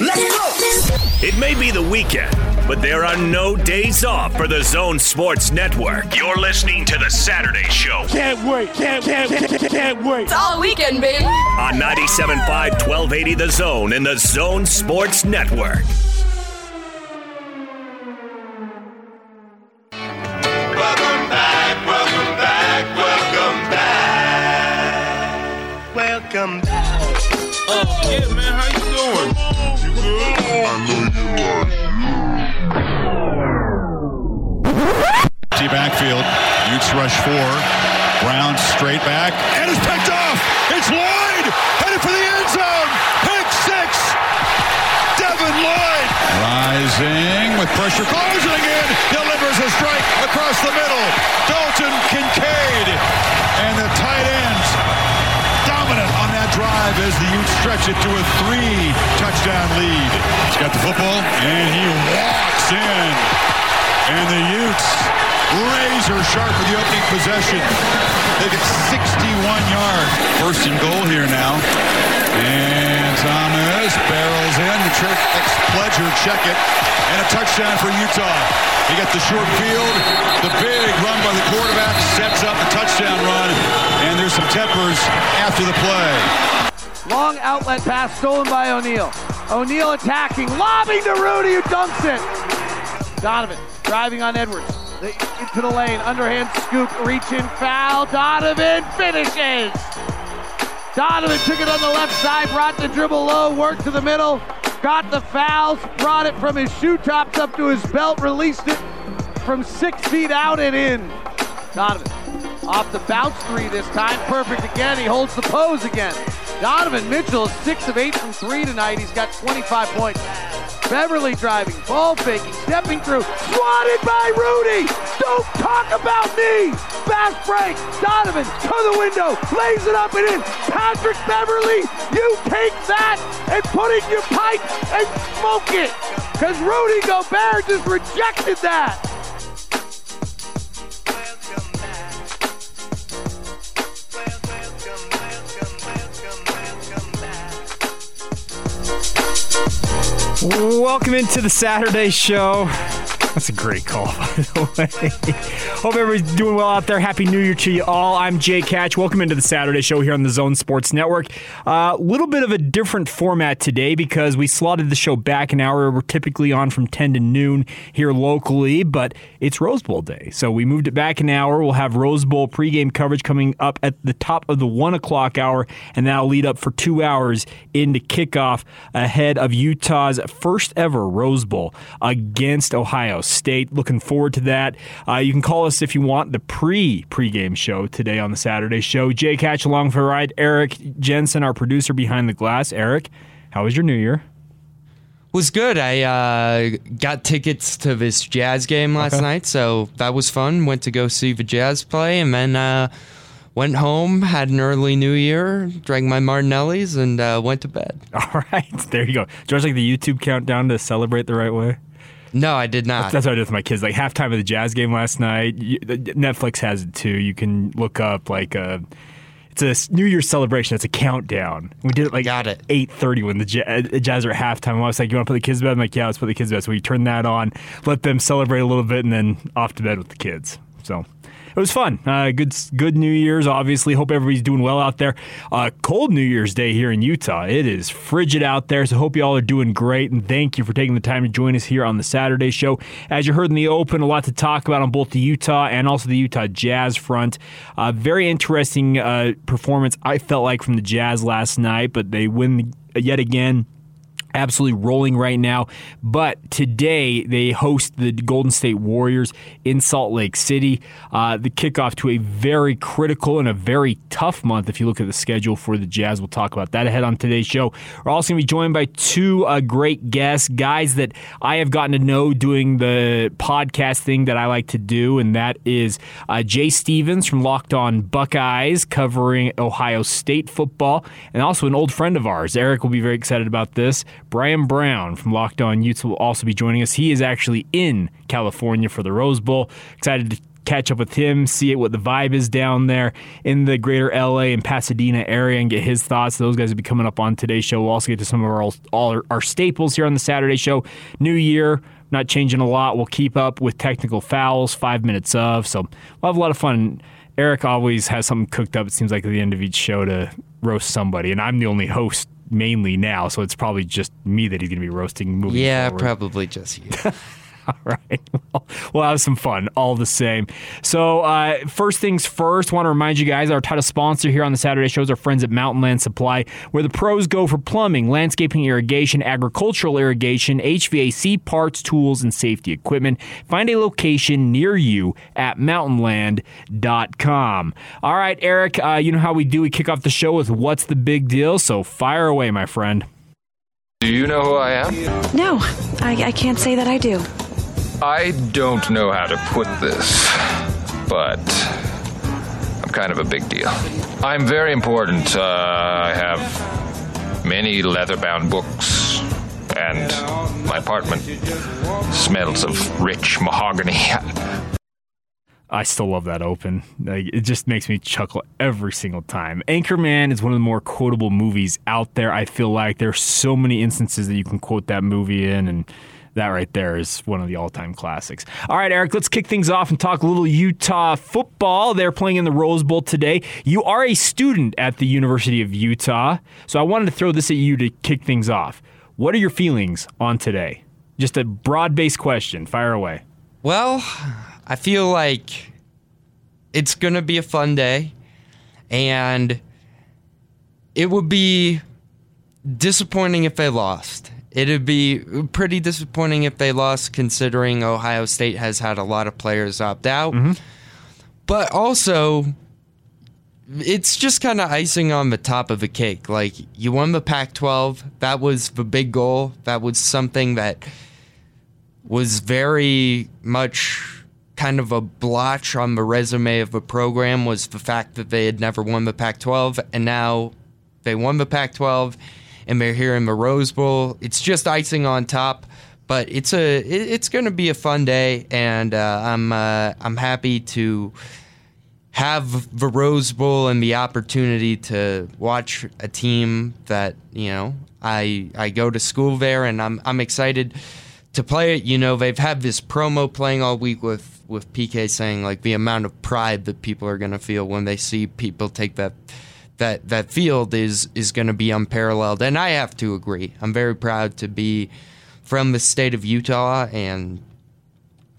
Let's go. It may be the weekend, but there are no days off for the Zone Sports Network. You're listening to the Saturday Show Can't wait. Can't, can't, can't, can't wait. It's all weekend, baby. on 97.5 1280 The Zone and the Zone Sports Network. Rush four. Brown straight back. And it's picked off. It's Lloyd. Headed for the end zone. Pick six. Devin Lloyd. Rising with pressure closing in. Delivers a strike across the middle. Dalton Kincaid. And the tight ends dominant on that drive as the Utes stretch it to a three touchdown lead. He's got the football and he walks in. And the Utes razor sharp for the opening possession. They get 61 yards. First and goal here now. And Thomas barrels in. The trick ex-pledger check it. And a touchdown for Utah. He got the short field. The big run by the quarterback sets up the touchdown run. And there's some tempers after the play. Long outlet pass stolen by O'Neale. O'Neale attacking, lobbing to Rudy who dunks it. Donovan driving on Edwards. Into the lane, underhand scoop, reach in, foul. Donovan finishes. Donovan took it on the left side, brought the dribble low, worked to the middle, got the fouls, brought it from his shoe tops up to his belt, released it from six feet out and in. Donovan off the bounce three this time, perfect again. He holds the pose again. Donovan Mitchell is six of eight from three tonight. He's got 25 points. Beverley driving, ball faking, stepping through, swatted by Rudy. Don't talk about me. Fast break. Donovan to the window, lays it up and in. Patrick Beverley, you take that and put it in your pipe and smoke it. Because Rudy Gobert just rejected that. Welcome into the Saturday show. That's a great call, by the way. Hope everybody's doing well out there. Happy New Year to you all. I'm Jake Hatch. Welcome into the Saturday show here on the Zone Sports Network. A uh, little bit of a different format today because we slotted the show back an hour. We're typically on from 10 to noon here locally, but it's Rose Bowl day. So we moved it back an hour. We'll have Rose Bowl pregame coverage coming up at the top of the 1 o'clock hour, and that'll lead up for two hours into kickoff ahead of Utah's first ever Rose Bowl against Ohio State. Looking forward to that. Uh, you can call us if you want the pre pregame show today on the Saturday show. Jake Hatch along for a ride. Eric Jensen, our producer behind the glass. Eric, how was your New Year? was good. I uh, got tickets to this Jazz game last Okay. night, so that was fun. Went to go see the Jazz play, and then uh, went home, had an early New Year, drank my Martinellis, and uh, went to bed. All right, there you go. Watch like the YouTube countdown to celebrate the right way? No, I did not. That's what I did with my kids. Like halftime of the Jazz game last night. You, Netflix has it too. You can look up like a. It's a New Year's celebration. It's a countdown. We did it like Got it. eight thirty when the uh, Jazz are at halftime. I was like, "You want to put the kids to bed?" I'm like, "Yeah, let's put the kids to bed." So we turn that on, let them celebrate a little bit, and then off to bed with the kids. So it was fun. Uh, good, good New Year's. Obviously, hope everybody's doing well out there. Uh, cold New Year's Day here in Utah. It is frigid out there, so hope you all are doing great. And thank you for taking the time to join us here on the Saturday show. As you heard in the open, a lot to talk about on both the Utah and also the Utah Jazz front. Uh, very interesting uh, performance. I felt like from the Jazz last night, but they win yet again absolutely rolling right now. But today they host the Golden State Warriors in Salt Lake City. Uh, the kickoff to a very critical and a very tough month if you look at the schedule for the Jazz. We'll talk about that ahead on today's show. We're also going to be joined by two uh, great guests, guys that I have gotten to know doing the podcast thing that I like to do, and that is uh, Jay Stephens from Locked On Buckeyes covering Ohio State football, and also an old friend of ours. Eric will be very excited about this. Bryan Brown from Locked On Utes will also be joining us. He is actually in California for the Rose Bowl. Excited to catch up with him, see what the vibe is down there in the greater LA and Pasadena area, and get his thoughts. Those guys will be coming up on today's show. We'll also get to some of our all our, staples here on the Saturday show. New year, not changing a lot. We'll keep up with technical fouls, five minutes of. So we'll have a lot of fun. Eric always has something cooked up. It seems like at the end of each show to roast somebody, and I'm the only host mainly now, so it's probably just me that he's going to be roasting. Moving Yeah, forward. probably just you. All right. Well, we'll have some fun all the same. So, uh, first things first, want to remind you guys our title sponsor here on the Saturday shows are friends at Mountain Land Supply, where the pros go for plumbing, landscaping, irrigation, agricultural irrigation, HVAC parts, tools, and safety equipment. Find a location near you at mountainland.com. All right, Eric, uh, you know how we do. We kick off the show with What's the Big Deal? So, fire away, my friend. Do you know who I am? No, I, I can't say that I do. I don't know how to put this, but I'm kind of a big deal. I'm very important. Uh, I have many leather bound books, and my apartment smells of rich mahogany. I still love that open. Like, it just makes me chuckle every single time. Anchorman is one of the more quotable movies out there. I feel like there's so many instances that you can quote that movie in, and that right there is one of the all-time classics. All right, Eric, let's kick things off and talk a little Utah football. They're playing in the Rose Bowl today. You are a student at the University of Utah, so I wanted to throw this at you to kick things off. What are your feelings on today? Just a broad-based question. Fire away. Well, I feel like it's going to be a fun day, and it would be disappointing if they lost. It'd be pretty disappointing if they lost, considering Ohio State has had a lot of players opt out. Mm-hmm. But also, it's just kind of icing on the top of a cake. Like, you won the Pac 12, that was the big goal. That was something that was very much kind of a blotch on the resume of the program was the fact that they had never won the Pac-12 and now they won the Pac-12 and they're here in the Rose Bowl. It's just icing on top, but it's a it- it's going to be a fun day and uh, I'm uh, I'm happy to have the Rose Bowl and the opportunity to watch a team that you know I I go to school there and I'm I'm excited to play it. You know they've had this promo playing all week with with PK saying like the amount of pride that people are gonna feel when they see people take that that that field is is gonna be unparalleled and I have to agree. I'm very proud to be from the state of Utah and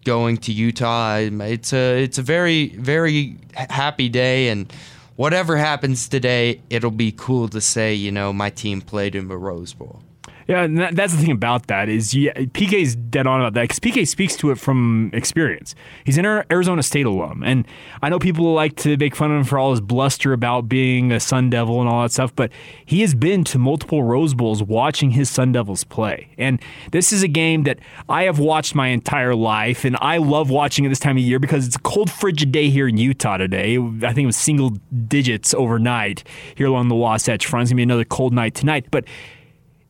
going to Utah. It's a it's a very very happy day, and whatever happens today, it'll be cool to say you know my team played in the Rose Bowl. Yeah, and that, that's the thing about that is yeah, PK's dead on about that because PK speaks to it from experience. He's an Arizona State alum, and I know people like to make fun of him for all his bluster about being a Sun Devil and all that stuff, but he has been to multiple Rose Bowls watching his Sun Devils play, and this is a game that I have watched my entire life, and I love watching it this time of year because it's a cold, frigid day here in Utah today. I think it was single digits overnight here along the Wasatch Front. It's gonna be another cold night tonight, but.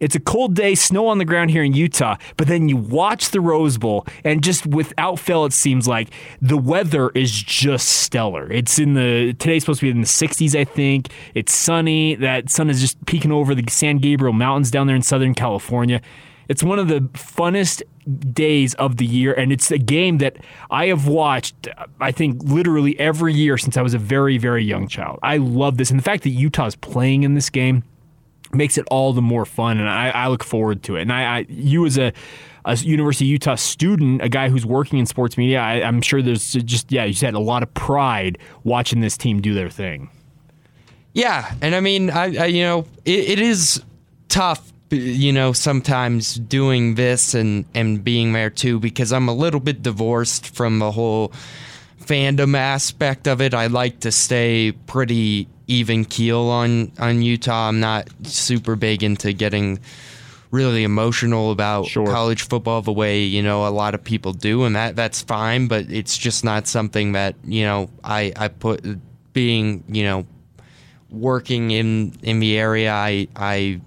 It's a cold day, snow on the ground here in Utah, but then you watch the Rose Bowl, and just without fail, it seems like the weather is just stellar. It's in the today's supposed to be in the 60s, I think. It's sunny. That sun is just peeking over the San Gabriel Mountains down there in Southern California. It's one of the funnest days of the year, and it's a game that I have watched, I think, literally every year since I was a very, very young child. I love this, and the fact that Utah's playing in this game makes it all the more fun, and I, I look forward to it. And I, I you as a, a University of Utah student, a guy who's working in sports media, I, I'm sure there's just yeah, you just had a lot of pride watching this team do their thing. Yeah, and I mean, I, I you know, it, it is tough, you know, sometimes doing this and and being there too because I'm a little bit divorced from the whole fandom aspect of it. I like to stay pretty even keel on on Utah. I'm not super big into getting really emotional about college football the way you know a lot of people do and that that's fine but it's just not something that you know I I put being you know working in in the area I I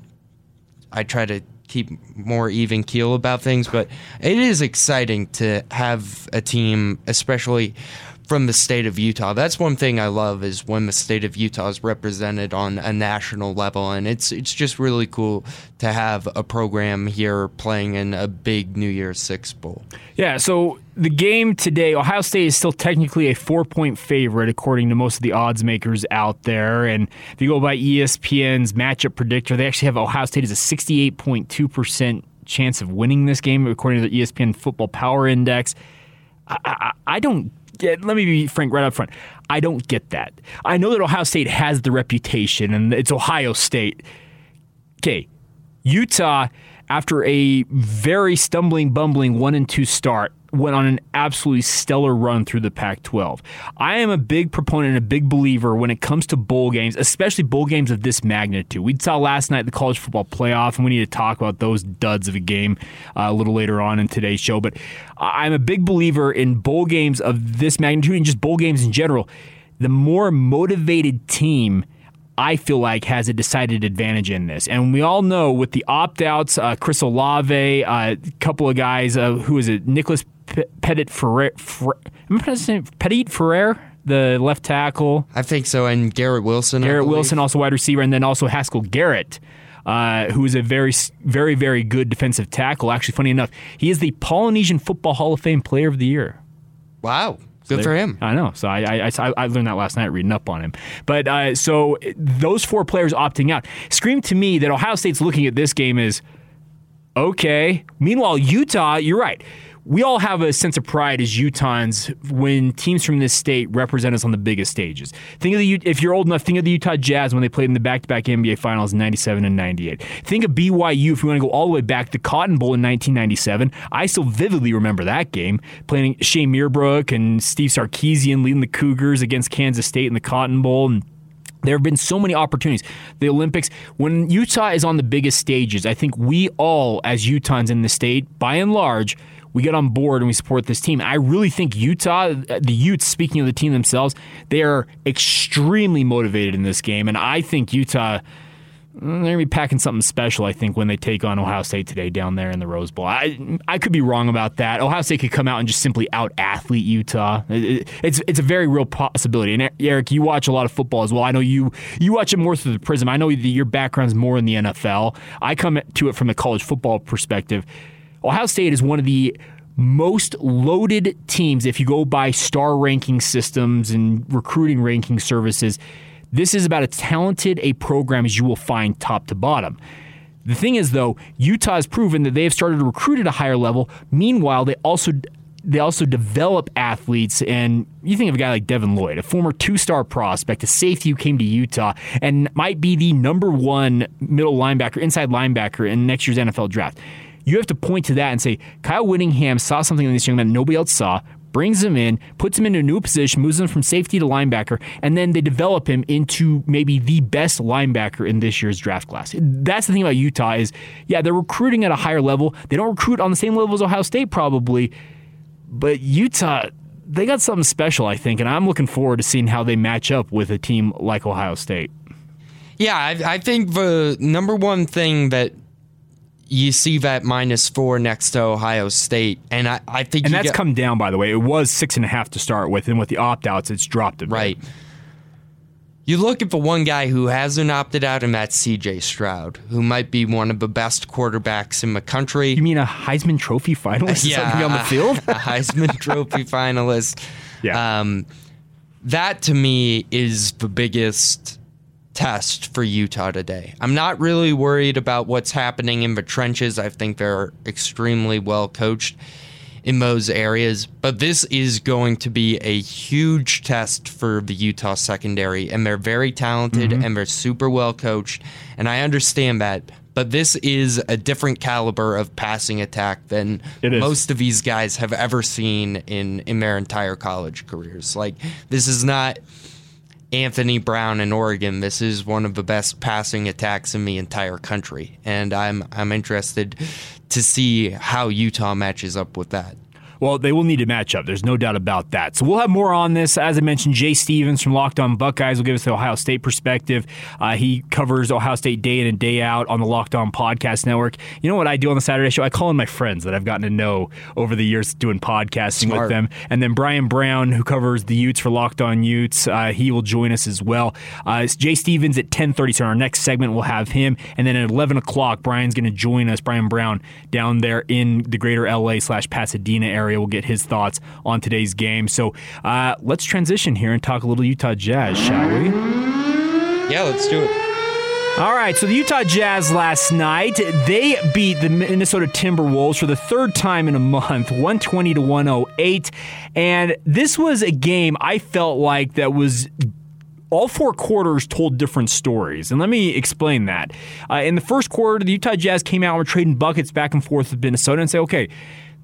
I try to keep more even keel about things but it is exciting to have a team especially from the state of Utah. That's one thing I love is when the state of Utah is represented on a national level, and it's it's just really cool to have a program here playing in a big New Year's Six bowl. Yeah, so the game today, Ohio State is still technically a four point favorite according to most of the odds makers out there. And if you go by ESPN's matchup predictor, they actually have Ohio State as a 68.2% chance of winning this game according to the ESPN Football Power Index. I, I, I don't get, let me be frank right up front. I don't get that. I know that Ohio State has the reputation and it's Ohio State. Okay, Utah, after a very stumbling, bumbling one and two start, went on an absolutely stellar run through the Pac 12. I am a big proponent and a big believer when it comes to bowl games, especially bowl games of this magnitude. We saw last night the college football playoff, and we need to talk about those duds of a game uh, a little later on in today's show. But I'm a big believer in bowl games of this magnitude and just bowl games in general. The more motivated team, I feel like has a decided advantage in this. And we all know with the opt outs, uh, Chris Olave, a uh, couple of guys, uh, who is it? Nicholas P- Petit-Frere. Fer- am I pronouncing his name? Petit-Frere, the left tackle. I think so. And Garrett Wilson. Garrett. Wilson, also wide receiver. And then also Haskell Garrett. Uh, who is a very, very, very good defensive tackle. Actually, funny enough, he is the Polynesian Football Hall of Fame Player of the Year. Wow. Good for him. I know. So I, I, I, I learned that last night reading up on him. But uh, so those four players opting out scream to me that Ohio State's looking at this game as okay. Meanwhile, Utah, you're right. We all have a sense of pride as Utahns when teams from this state represent us on the biggest stages. Think of the if you're old enough, think of the Utah Jazz when they played in the back-to-back NBA Finals in '97 and '98. Think of BYU if you want to go all the way back to Cotton Bowl in 1997. I still vividly remember that game, playing Shane Meerbrook and Steve Sarkisian leading the Cougars against Kansas State in the Cotton Bowl and there have been so many opportunities. The Olympics, when Utah is on the biggest stages, I think we all, as Utahns in the state, by and large, we get on board and we support this team. I really think Utah, the Utes, speaking of the team themselves, they are extremely motivated in this game. And I think Utah, mm, they're going to be packing something special, I think, when they take on Ohio State today down there in the Rose Bowl. I, I could be wrong about that. Ohio State could come out and just simply out athlete Utah. It- it- it's, it's a very real possibility. And Eric, you watch a lot of football as well. I know you, you watch it more through the prism. I know your background's more in the NFL. I come to it from a college football perspective. Ohio State is one of the most loaded teams if you go by star ranking systems and recruiting ranking services. This is about as talented a program as you will find top to bottom. The thing is, though, Utah has proven that they have started to recruit at a higher level. Meanwhile, they also they also develop athletes, and you think of a guy like Devin Lloyd, a former two-star prospect, a safety who came to Utah and might be the number one middle linebacker, inside linebacker in next year's NFL draft. You have to point to that and say Kyle Whittingham saw something in this young man nobody else saw, brings him in, puts him into a new position, moves him from safety to linebacker, and then they develop him into maybe the best linebacker in this year's draft class. That's the thing about Utah is, yeah, they're recruiting at a higher level. They don't recruit on the same level as Ohio State probably, but Utah, they got something special, I think, and I'm looking forward to seeing how they match up with a team like Ohio State. Yeah, I, I think the number one thing that you see that minus four next to Ohio State, and I, I think And that's get- come down, by the way. It was six and a half to start with, and with the opt outs, it's dropped a bit. Right. You look at the one guy who hasn't opted out, and that's CJ Stroud, who might be one of the best quarterbacks in the country. You mean a Heisman Trophy finalist? Is that gonna be on the field? a Heisman Trophy finalist. Yeah. Um, that to me is the biggest test for Utah today. I'm not really worried about what's happening in the trenches. I think they're extremely well coached in those areas, but this is going to be a huge test for the Utah secondary, and they're very talented Mm-hmm. and they're super well coached, and I understand that. But this is a different caliber of passing attack than most of these guys have ever seen in in their entire college careers. Like this is not Anthony Brown in Oregon. This is one of the best passing attacks in the entire country, and I'm I'm interested to see how Utah matches up with that. Well, they will need to match up. There's no doubt about that. So we'll have more on this. As I mentioned, Jay Stephens from Locked On Buckeyes will give us the Ohio State perspective. Uh, he covers Ohio State day in and day out on the Locked On Podcast Network. You know what I do on the Saturday show? I call in my friends that I've gotten to know over the years doing podcasting with them. And then Bryan Brown, who covers the Utes for Locked On Utes, uh, he will join us as well. Uh, Jay Stephens at 10:30. So in our next segment, we'll have him. And then at 11 o'clock, Bryan's going to join us. Bryan Brown down there in the greater LA slash Pasadena area. We'll get his thoughts on today's game. So uh, let's transition here and talk a little Utah Jazz, shall we? Yeah, let's do it. All right, so the Utah Jazz last night, they beat the Minnesota Timberwolves for the third time in a month, 120 to 108. And this was a game I felt like that was all four quarters told different stories. And let me explain that. Uh, in the first quarter, the Utah Jazz came out and were trading buckets back and forth with Minnesota and say, okay,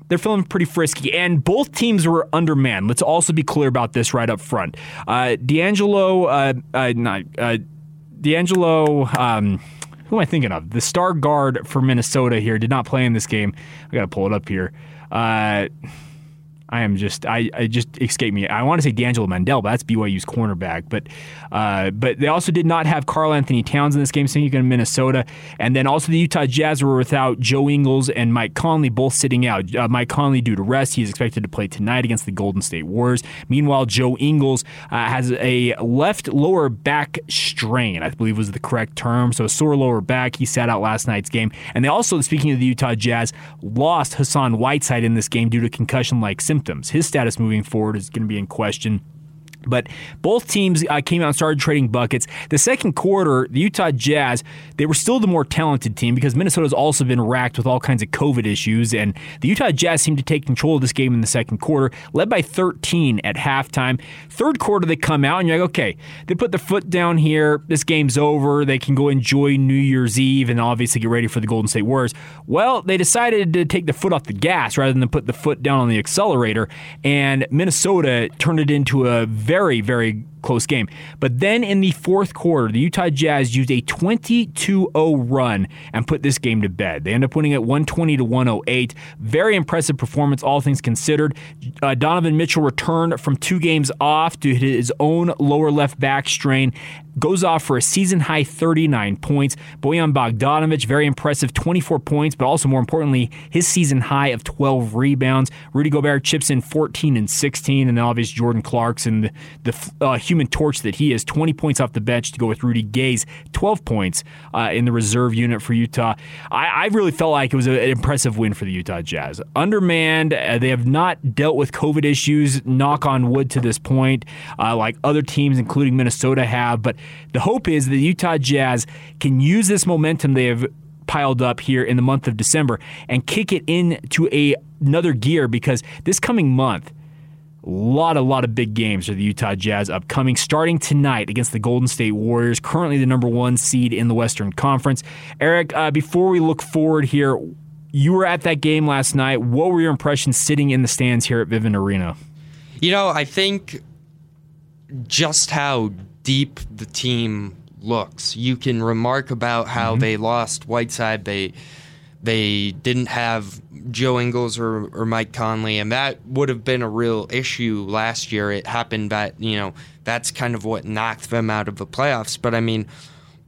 they're feeling pretty frisky, and both teams were undermanned. Let's also be clear about this right up front. Uh, D'Angelo, uh, uh, not, uh, D'Angelo, um, who am I thinking of? The star guard for Minnesota here did not play in this game. I got to pull it up here. I am just I, I just escaped me. I want to say D'Angelo Mandell, but that's BYU's cornerback. But uh, but they also did not have Karl-Anthony Towns in this game, sitting in Minnesota, and then also the Utah Jazz were without Joe Ingles and Mike Conley, both sitting out. Uh, Mike Conley due to rest, he is expected to play tonight against the Golden State Warriors. Meanwhile, Joe Ingles uh, has a left lower back strain, I believe was the correct term. So a sore lower back. He sat out last night's game, and they also, speaking of the Utah Jazz, lost Hassan Whiteside in this game due to concussion-like symptoms. His status moving forward is going to be in question. But both teams uh, came out and started trading buckets. The second quarter, the Utah Jazz, they were still the more talented team because Minnesota's also been racked with all kinds of COVID issues. And the Utah Jazz seemed to take control of this game in the second quarter, led by 13 at halftime. Third quarter, they come out and you're like, okay, they put their foot down here. This game's over. They can go enjoy New Year's Eve and obviously get ready for the Golden State Warriors. Well, they decided to take the foot off the gas rather than put the foot down on the accelerator. And Minnesota turned it into a very, very close game. But then in the fourth quarter, the Utah Jazz used a 22 0 run and put this game to bed. They end up winning at 120 to 108. Very impressive performance, all things considered. Uh, Donovan Mitchell returned from two games off due to his own lower left back strain. Goes off for a season high 39 points. Bojan Bogdanovic, very impressive 24 points, but also more importantly, his season high of 12 rebounds. Rudy Gobert chips in 14 and 16, and then obviously Jordan Clarkson, the, the uh, human torch that he is, 20 points off the bench to go with Rudy Gay's 12 points uh, in the reserve unit for Utah. I, I really felt like it was a- an impressive win for the Utah Jazz. Undermanned, uh, they have not dealt with COVID issues, knock on wood to this point, uh, like other teams, including Minnesota, have. But the hope is that the Utah Jazz can use this momentum they have piled up here in the month of December and kick it into a, another gear because this coming month, a lot, a lot of big games for the Utah Jazz upcoming, starting tonight against the Golden State Warriors, currently the number one seed in the Western Conference. Eric, uh, before we look forward here, you were at that game last night. What were your impressions sitting in the stands here at Vivint Arena? You know, I think just how deep the team looks. You can remark about how they lost Whiteside. They they didn't have Joe Ingles or, or Mike Conley, and that would have been a real issue last year. It happened that you know that's kind of what knocked them out of the playoffs. But I mean,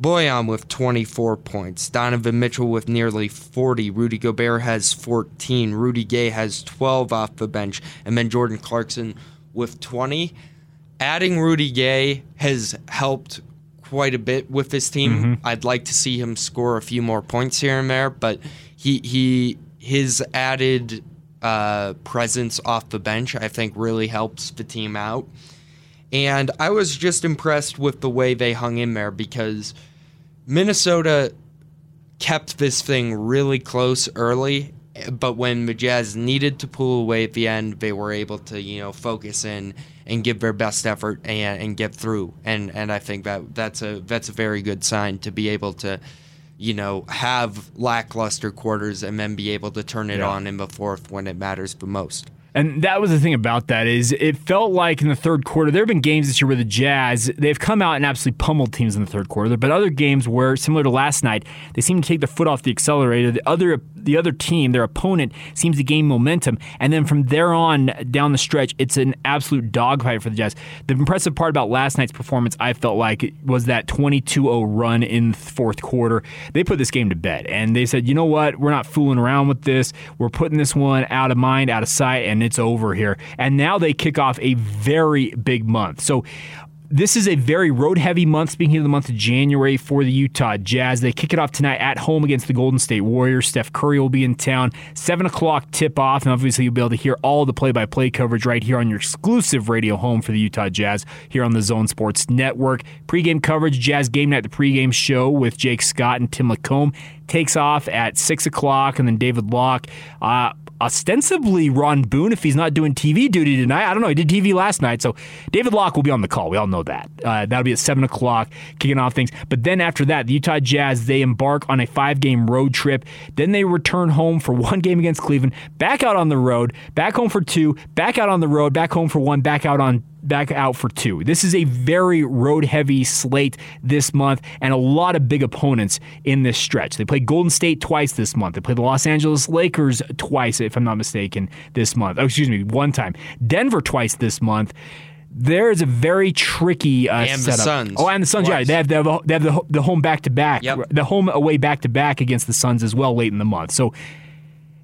Bojan with 24 points, Donovan Mitchell with nearly 40, Rudy Gobert has 14, Rudy Gay has 12 off the bench, and then Jordan Clarkson with 20. Adding Rudy Gay has helped quite a bit with this team. Mm-hmm. I'd like to see him score a few more points here and there, but he he his added uh, presence off the bench I think really helps the team out. And I was just impressed with the way they hung in there because Minnesota kept this thing really close early, but when the Jazz needed to pull away at the end, they were able to, you know, focus in and give their best effort and, and get through. And and I think that that's a that's a very good sign to be able to, you know, have lackluster quarters and then be able to turn it Yeah. on in the fourth when it matters the most. And that was the thing about that is it felt like in the third quarter there have been games this year where the Jazz they've come out and absolutely pummeled teams in the third quarter, but other games where similar to last night they seem to take their foot off the accelerator. The other the other team, their opponent, seems to gain momentum, and then from there on down the stretch, it's an absolute dogfight for the Jazz. The impressive part about last night's performance, I felt like, was that 22-0 run in the fourth quarter. They put this game to bed, and they said, you know what, we're not fooling around with this. We're putting this one out of mind, out of sight, and it's over here. And now they kick off a very big month. So this is a very road heavy month. Speaking of the month of January for the Utah Jazz, they kick it off tonight at home against the Golden State Warriors. Steph Curry will be in town. 7 o'clock tip off, and obviously you'll be able to hear all the play by play coverage right here on your exclusive radio home for the Utah Jazz here on the Zone Sports Network. Pre-game coverage, Jazz Game Night, the pregame show with Jake Scott and Tim Lacombe takes off at 6 o'clock, and then David Locke. Uh, ostensibly Ron Boone if he's not doing TV duty tonight. I don't know. He did TV last night, so David Locke will be on the call. We all know that. Uh, that'll be at seven o'clock, kicking off things. But then after that, the Utah Jazz they embark on a five-game road trip. Then they return home for one game against Cleveland, back out on the road, back home for two, back out on the road, back home for one, back out on back out for two. This is a very road heavy slate this month and a lot of big opponents in this stretch. They play Golden State twice this month. They play the Los Angeles Lakers twice, if I'm not mistaken, this month. Oh, excuse me, one time. Denver twice this month. There is a very tricky uh, And the. Suns Oh, and the Suns, yeah, they have, they have, they have the, the home back to back, the home away back to back against the Suns as well late in the month. So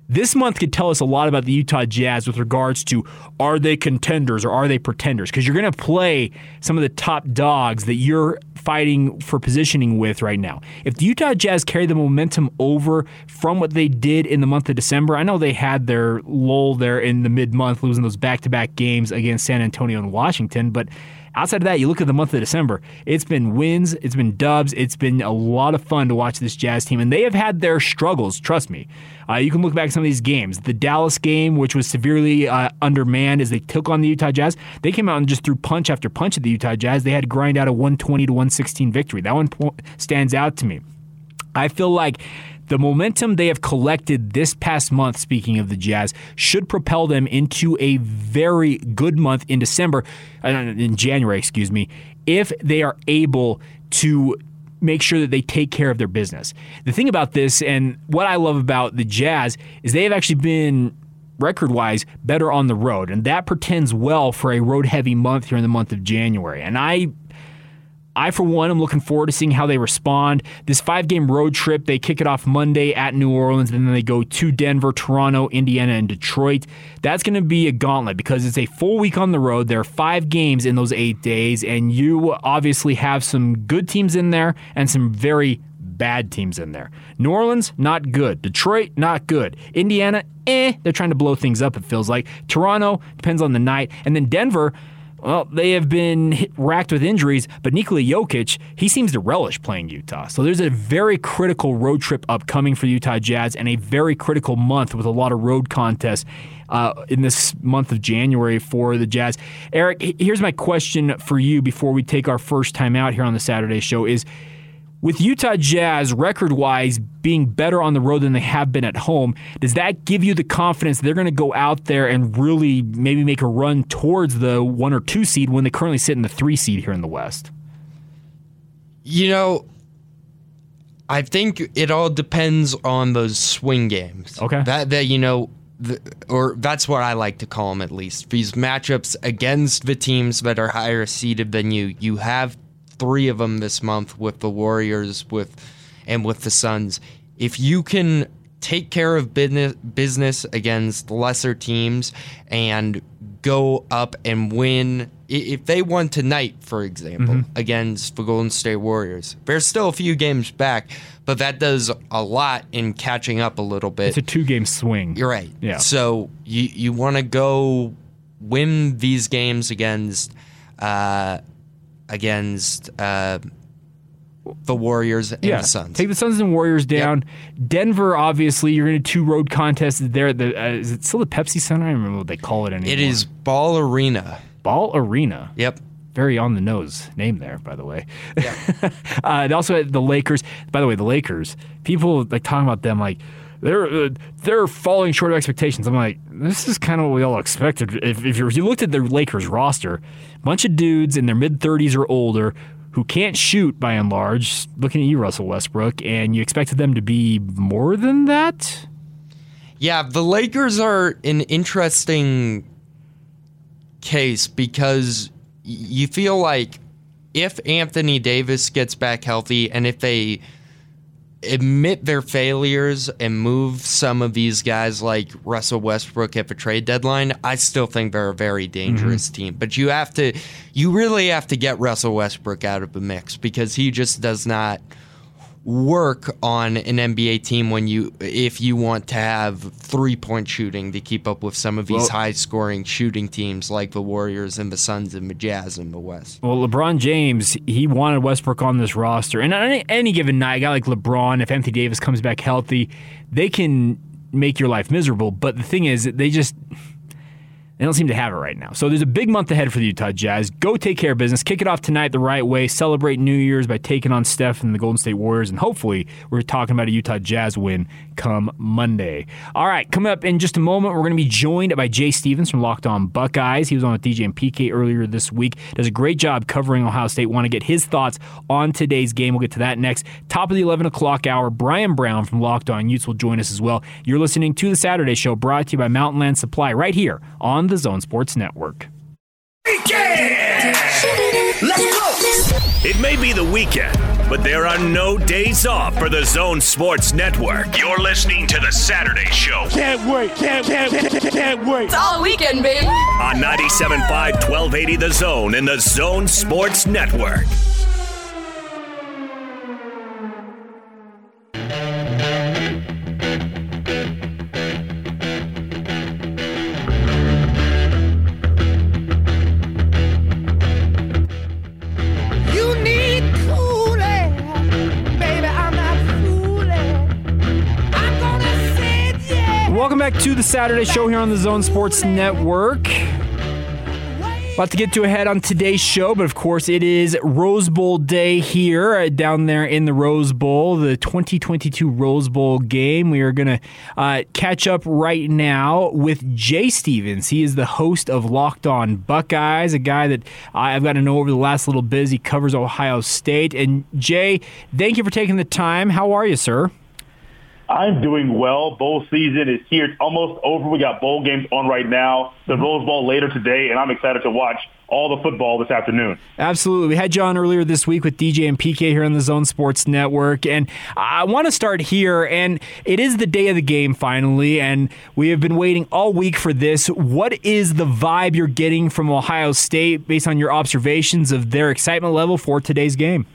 this month could tell us a lot about the Utah Jazz with regards to are they contenders or are they pretenders? Because you're going to play some of the top dogs that you're fighting for positioning with right now. If the Utah Jazz carry the momentum over from what they did in the month of December, I know they had their lull there in the mid month, losing those back to back games against San Antonio and Washington, but Outside of that, you look at the month of December. It's been wins, it's been dubs, it's been a lot of fun to watch this Jazz team, and they have had their struggles. Trust me. Uh, you can look back at some of these games. The Dallas game, which was severely uh, undermanned as they took on the Utah Jazz, they came out and just threw punch after punch at the Utah Jazz. They had to grind out a 120 to 116 victory. That one stands out to me. I feel like the momentum they have collected this past month, speaking of the Jazz, should propel them into a very good month in December, uh, in January, excuse me, if they are able to make sure that they take care of their business. The thing about this, and what I love about the Jazz, is they have actually been record wise better on the road, and that portends well for a road heavy month here in the month of January. And I I, for one, am looking forward to seeing how they respond. This five game road trip, they kick it off Monday at New Orleans, and then they go to Denver, Toronto, Indiana, and Detroit. That's going to be a gauntlet because it's a full week on the road. There are five games in those eight days, and you obviously have some good teams in there and some very bad teams in there. New Orleans, not good. Detroit, not good. Indiana, eh, they're trying to blow things up, it feels like. Toronto, depends on the night. And then Denver, well, they have been hit, racked with injuries, but Nikola Jokic, he seems to relish playing Utah. So there's a very critical road trip upcoming for Utah Jazz and a very critical month with a lot of road contests uh, in this month of January for the Jazz. Eric, here's my question for you before we take our first time out here on the Saturday show is with Utah Jazz record wise being better on the road than they have been at home, does that give you the confidence they're going to go out there and really maybe make a run towards the one or two seed when they currently sit in the three seed here in the West? You know, I think it all depends on those swing games. Okay. That that you know, the, or that's what I like to call them at least. These matchups against the teams that are higher seeded than you. You have three of them this month with the Warriors, with and with the Suns. If you can take care of business business against lesser teams and go up and win if they won tonight for example Mhm. against the Golden State Warriors there's still a few games back but that does a lot in catching up a little bit It's a two game swing. you're right Yeah. so you you want to go win these games against uh against uh the Warriors and yeah, the Suns take the Suns and Warriors down. Denver, obviously, you're in a two road contest there. The, uh, is it still the Pepsi Center? I don't remember what they call it anymore. it is Ball Arena Ball Arena. Yep. Very on the nose name there, by the way. uh, and also the Lakers. By the way, the Lakers. People like talking about them like they're uh, they're falling short of expectations. I'm like, this is kind of what we all expected. If, if, you looked at the Lakers roster, bunch of dudes in their mid 30s or older who can't shoot by and large. Looking at you, Russell Westbrook, and you expected them to be more than that. Yeah, the Lakers are an interesting case because you feel like if Anthony Davis gets back healthy and if they admit their failures and move some of these guys like Russell Westbrook at the trade deadline, I still think they're a very dangerous mm-hmm. team. But you have to you really have to get Russell Westbrook out of the mix because he just does not work on an NBA team when you if you want to have three point shooting to keep up with some of these Well- high scoring shooting teams like the Warriors and the Suns and the Jazz in the West. Well, LeBron James, he wanted Westbrook on this roster. And on any, any given night, a guy like LeBron, if Anthony Davis comes back healthy, they can make your life miserable. But the thing is, they just. They don't seem to have it right now. So there's a big month ahead for the Utah Jazz. Go take care of business. Kick it off tonight the right way. Celebrate New Year's by taking on Steph and the Golden State Warriors. And hopefully, we're talking about a Utah Jazz win come Monday. All right, coming up in just a moment, we're going to be joined by Jay Stephens from Locked On Buckeyes. He was on with DJ and PK earlier this week. Does a great job covering Ohio State. Want to get his thoughts on today's game. We'll get to that next. Top of the 11 o'clock hour, Bryan Brown from Locked On Utes will join us as well. You're listening to the Saturday Show brought to you by Mountain Land Supply right here on the Zone Sports Network. It may be the weekend, but there are no days off for the Zone Sports Network. You're listening to the Saturday Show Can't wait. Can't, can't, can't, can't wait. It's all weekend, baby. on 97.5 1280 The Zone in the Zone Sports Network. The Saturday Show here on the Zone Sports Network. About to get to a head on today's show, but of course it is Rose Bowl day here uh, down there in the Rose Bowl, the 2022 Rose Bowl game. We are going to uh, catch up right now with Jay Stephens. He is the host of Locked On Buckeyes, a guy that I've got to know over the last little bit. He covers Ohio State. And Jay, thank you for taking the time. How are you, sir? I'm doing well. Bowl season is here. It's almost over. We got bowl games on right now. The mm-hmm. Rose Bowl later today, and I'm excited to watch all the football this afternoon. Absolutely. We had you on earlier this week with DJ and PK here on the Zone Sports Network. And I want to start here. And it is the day of the game finally. And we have been waiting all week for this. What is the vibe you're getting from Ohio State based on your observations of their excitement level for today's game?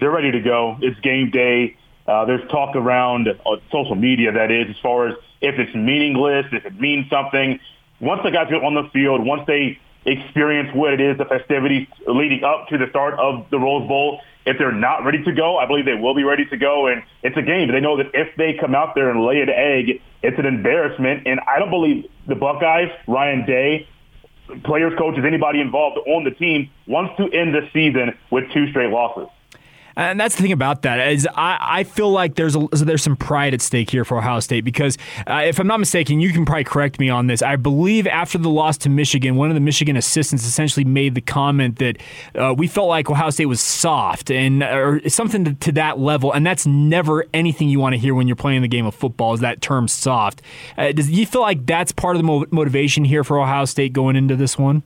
They're ready to go. It's game day. Uh, there's talk around uh, social media, that is, as far as if it's meaningless, if it means something. Once the guys get on the field, once they experience what it is, the festivities leading up to the start of the Rose Bowl, if they're not ready to go, I believe they will be ready to go. And it's a game. They know that if they come out there and lay an egg, it's an embarrassment. And I don't believe the Buckeyes, Ryan Day, players, coaches, anybody involved on the team wants to end the season with two straight losses. And that's the thing about that is I, I feel like there's a, there's some pride at stake here for Ohio State because uh, if I'm not mistaken, you can probably correct me on this. I believe after the loss to Michigan, one of the Michigan assistants essentially made the comment that uh, we felt like Ohio State was soft and or something to, to that level, and that's never anything you want to hear when you're playing the game of football. Is that term soft? Uh, does you feel like that's part of the mo- motivation here for Ohio State going into this one?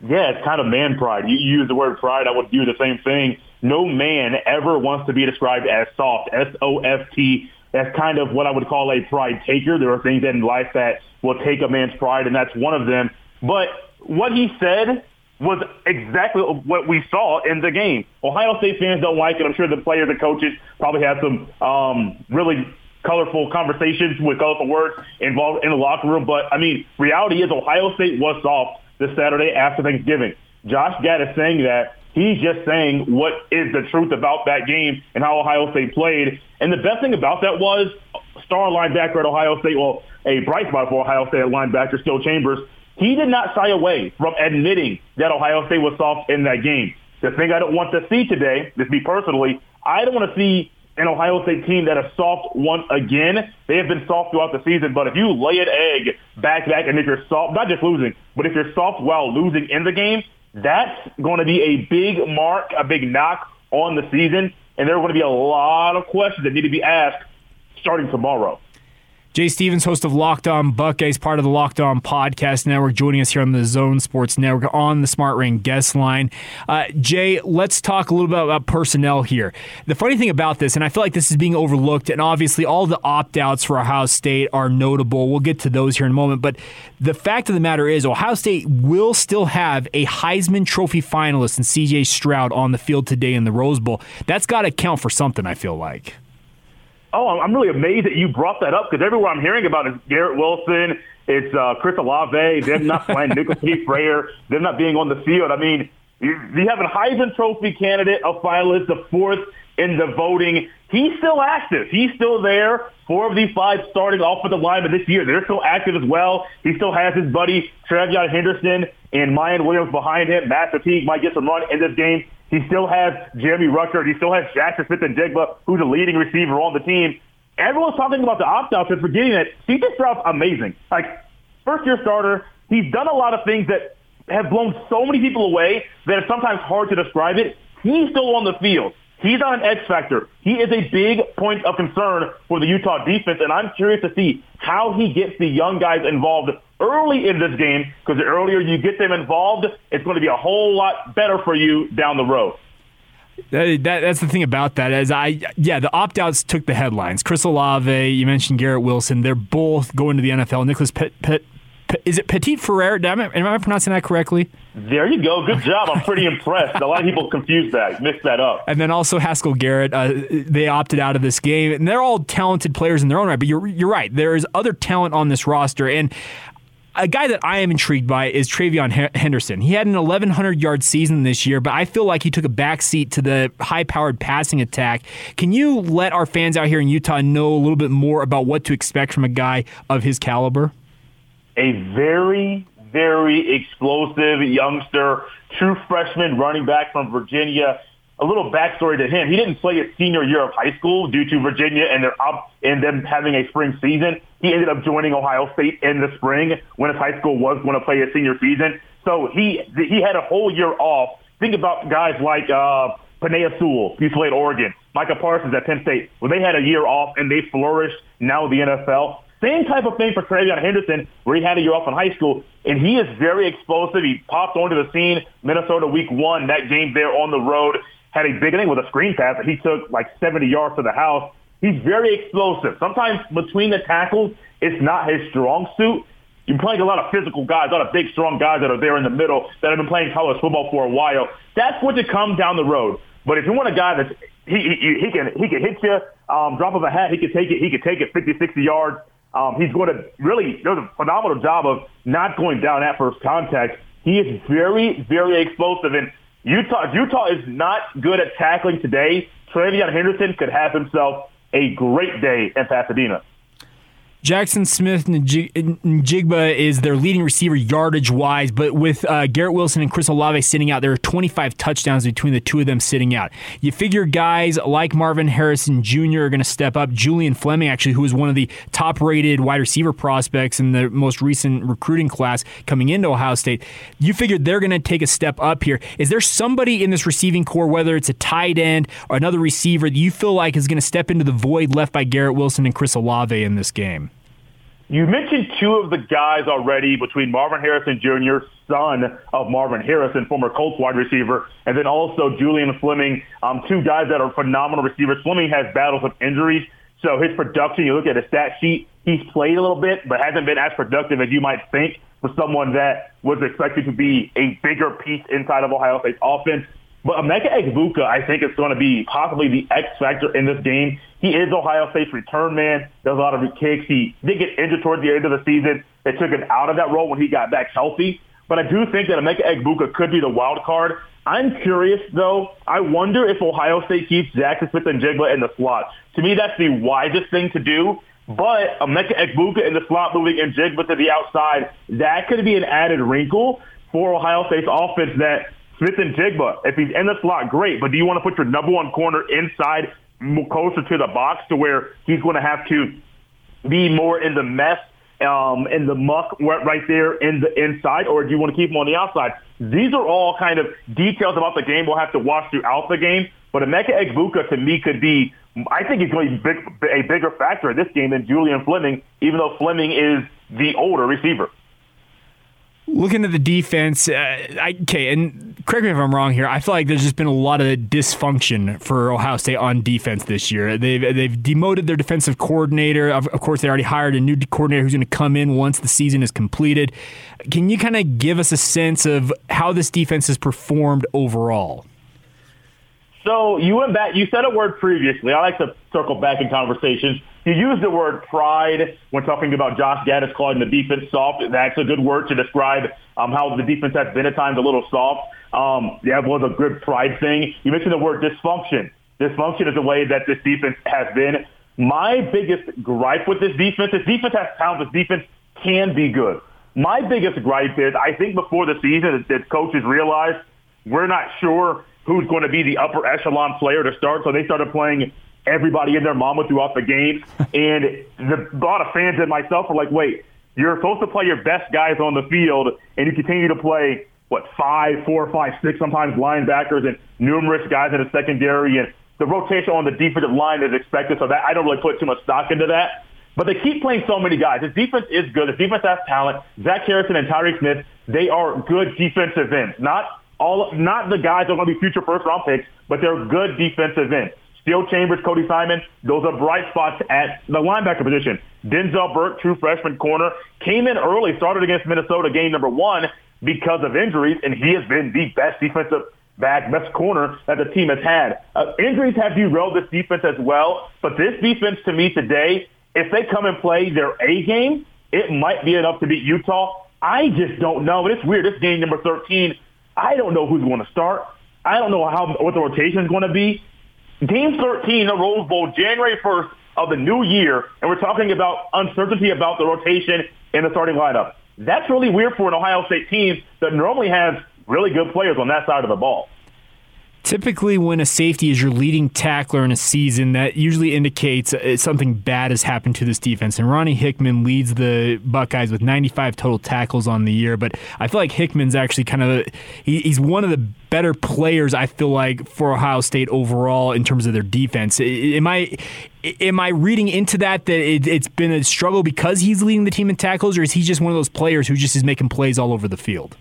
Yeah, it's kind of man pride. You use the word pride, I would do the same thing. No man ever wants to be described as soft, S-O-F-T. That's kind of what I would call a pride taker. There are things in life that will take a man's pride, and that's one of them. But what he said was exactly what we saw in the game. Ohio State fans don't like it. I'm sure the players and coaches probably had some um, really colorful conversations with colorful words involved in the locker room. But, I mean, reality is Ohio State was soft this Saturday after Thanksgiving. Josh Gattis is saying that. He's just saying what is the truth about that game and how Ohio State played. And the best thing about that was star linebacker at Ohio State, well, a bright spot for Ohio State linebacker, Steele Chambers, he did not shy away from admitting that Ohio State was soft in that game. The thing I don't want to see today, this me personally, I don't want to see an Ohio State team that is soft once again. They have been soft throughout the season, but if you lay an egg back back, and if you're soft, not just losing, but if you're soft while losing in the game, that's going to be a big mark, a big knock on the season, and there are going to be a lot of questions that need to be asked starting tomorrow. Jay Stephens, host of Locked On Buckeyes, part of the Locked On Podcast Network, joining us here on the Zone Sports Network on the Smart Ring guest line. Uh, Jay, let's talk a little bit about personnel here. The funny thing about this, and I feel like this is being overlooked, and obviously all the opt outs for Ohio State are notable. We'll get to those here in a moment, but the fact of the matter is, Ohio State will still have a Heisman Trophy finalist in CJ Stroud on the field today in the Rose Bowl. That's got to count for something, I feel like. Oh, I'm really amazed that you brought that up because everywhere I'm hearing about is Garrett Wilson, it's uh, Chris Olave, them not playing Nicholas Prayer, them not being on the field. I mean, you, you have a Heisman Trophy candidate, a finalist, the fourth in the voting. He's still active. He's still there. Four of these five starting offensive linemen this year. They're still active as well. He still has his buddy TreVeyon Henderson and Miyan Williams behind him. Master Teague might get some run in this game. He still has Jeremy Ruckert. He still has Jackson Smith-Njigba, who's a leading receiver on the team. Everyone's talking about the opt-outs and forgetting that CJ Stroud's amazing. Like, first-year starter, he's done a lot of things that have blown so many people away that it's sometimes hard to describe it. He's still on the field. He's on X factor. He is a big point of concern for the Utah defense, and I'm curious to see how he gets the young guys involved early in this game because the earlier you get them involved, it's going to be a whole lot better for you down the road. That, that, that's the thing about that is I yeah the opt outs took the headlines. Chris Olave, you mentioned Garrett Wilson. They're both going to the NFL. Nicholas Pet, Pet is it Petit-Frere? Am I, am I pronouncing that correctly? There you go. Good job. I'm pretty impressed. A lot of people confuse that, mix that up. And then also Haskell Garrett. Uh, they opted out of this game, and they're all talented players in their own right. But you're you're right. There is other talent on this roster, and a guy that I am intrigued by is TreVeyon Henderson. He had an 1,100 yard season this year, but I feel like he took a backseat to the high powered passing attack. Can you let our fans out here in Utah know a little bit more about what to expect from a guy of his caliber? A very, very explosive youngster, true freshman running back from Virginia a little backstory to him. He didn't play his senior year of high school due to Virginia and their up and them having a spring season. He ended up joining Ohio State in the spring when his high school was going to play his senior season. So he he had a whole year off. Think about guys like uh, Penei Sewell, he played Oregon. Micah Parsons at Penn State, well, they had a year off and they flourished now the NFL. Same type of thing for TreVeyon Henderson, where he had a year off in high school, and he is very explosive. He popped onto the scene Minnesota week one, that game there on the road had a big inning with a screen pass that he took like 70 yards to the house. He's very explosive. Sometimes between the tackles, it's not his strong suit. You're playing a lot of physical guys, a lot of big, strong guys that are there in the middle that have been playing college football for a while. That's what to come down the road. But if you want a guy that's he he, he can he can hit you, um, drop of a hat, he can take it, he can take it 50, 60 yards. Um, he's going to really does a phenomenal job of not going down at first contact. He is very, very explosive, and Utah Utah is not good at tackling today. TreVeyon Henderson could have himself a great day in Pasadena. Jackson Smith Njigba is their leading receiver yardage wise, but with uh, Garrett Wilson and Chris Olave sitting out, there are 25 touchdowns between the two of them sitting out. You figure guys like Marvin Harrison Jr. are going to step up. Julian Fleming, actually, who was one of the top rated wide receiver prospects in the most recent recruiting class coming into Ohio State, you figured they're going to take a step up here. Is there somebody in this receiving corps, whether it's a tight end or another receiver, that you feel like is going to step into the void left by Garrett Wilson and Chris Olave in this game? You mentioned two of the guys already between Marvin Harrison Jr., son of Marvin Harrison, former Colts wide receiver, and then also Julian Fleming, um, two guys that are phenomenal receivers. Fleming has battles with injuries, so his production, you look at his stat sheet, he's played a little bit, but hasn't been as productive as you might think for someone that was expected to be a bigger piece inside of Ohio State's offense. But Emeka Egbuka, I think, is going to be possibly the X factor in this game. He is Ohio State's return man. Does a lot of kicks. He did get injured towards the end of the season. They took him out of that role when he got back healthy. But I do think that Emeka Egbuka could be the wild card. I'm curious, though. I wonder if Ohio State keeps Jackson Smith-Njigba in the slot. To me, that's the wisest thing to do. But Emeka Egbuka in the slot moving and Jigba to the outside, that could be an added wrinkle for Ohio State's offense that Smith-Njigba, if he's in the slot, great. But do you want to put your number one corner inside closer to the box to where he's going to have to be more in the mess, um, in the muck right there in the inside, or do you want to keep him on the outside? These are all kind of details about the game we'll have to watch throughout the game. But Emeka Egbuka to me could be, I think he's going to be big, a bigger factor in this game than Julian Fleming, even though Fleming is the older receiver. Looking at the defense, uh, I, okay, and correct me if I'm wrong here. I feel like there's just been a lot of dysfunction for Ohio State on defense this year. They've they've demoted their defensive coordinator. Of, of course, they already hired a new coordinator who's going to come in once the season is completed. Can you kind of give us a sense of how this defense has performed overall? So you went back. You said a word previously. I like to circle back in conversations. You used the word pride when talking about Josh Gattis calling the defense soft. That's a good word to describe um, how the defense has been at times a little soft. Um, that was a good pride thing. You mentioned the word dysfunction. Dysfunction is the way that this defense has been. My biggest gripe with this defense, this defense has talent. This defense can be good. My biggest gripe is I think before the season that coaches realized we're not sure who's going to be the upper echelon player to start. So they started playing everybody and their mama throughout the game. and the, a lot of fans and myself were like, wait, you're supposed to play your best guys on the field, and you continue to play, what, five, four, five, six, sometimes linebackers and numerous guys in the secondary. And the rotation on the defensive line is expected. So that I don't really put too much stock into that. But they keep playing so many guys. His defense is good. His defense has talent. Zach Harrison and Tyreke Smith, they are good defensive ends. Not all not the guys that are going to be future first round picks, but they're good defensive ends. Steele Chambers, Cody Simon, those are bright spots at the linebacker position. Denzel Burke, true freshman corner, came in early, started against Minnesota game number one because of injuries, and he has been the best defensive back, best corner that the team has had. Uh, injuries have derailed this defense as well, but this defense to me today, if they come and play their A game, it might be enough to beat Utah. I just don't know. But it's weird. This game number 13 I don't know who's going to start. I don't know how what the rotation is going to be. Game 13, the Rose Bowl, January 1st of the new year, and we're talking about uncertainty about the rotation in the starting lineup. That's really weird for an Ohio State team that normally has really good players on that side of the ball. Typically, when a safety is your leading tackler in a season, that usually indicates uh, something bad has happened to this defense. And Ronnie Hickman leads the Buckeyes with 95 total tackles on the year. But I feel like Hickman's actually kind of he's one of the better players. I feel like for Ohio State overall in terms of their defense. Am I am I reading into that that it, it's been a struggle because he's leading the team in tackles, or is he just one of those players who just is making plays all over the field?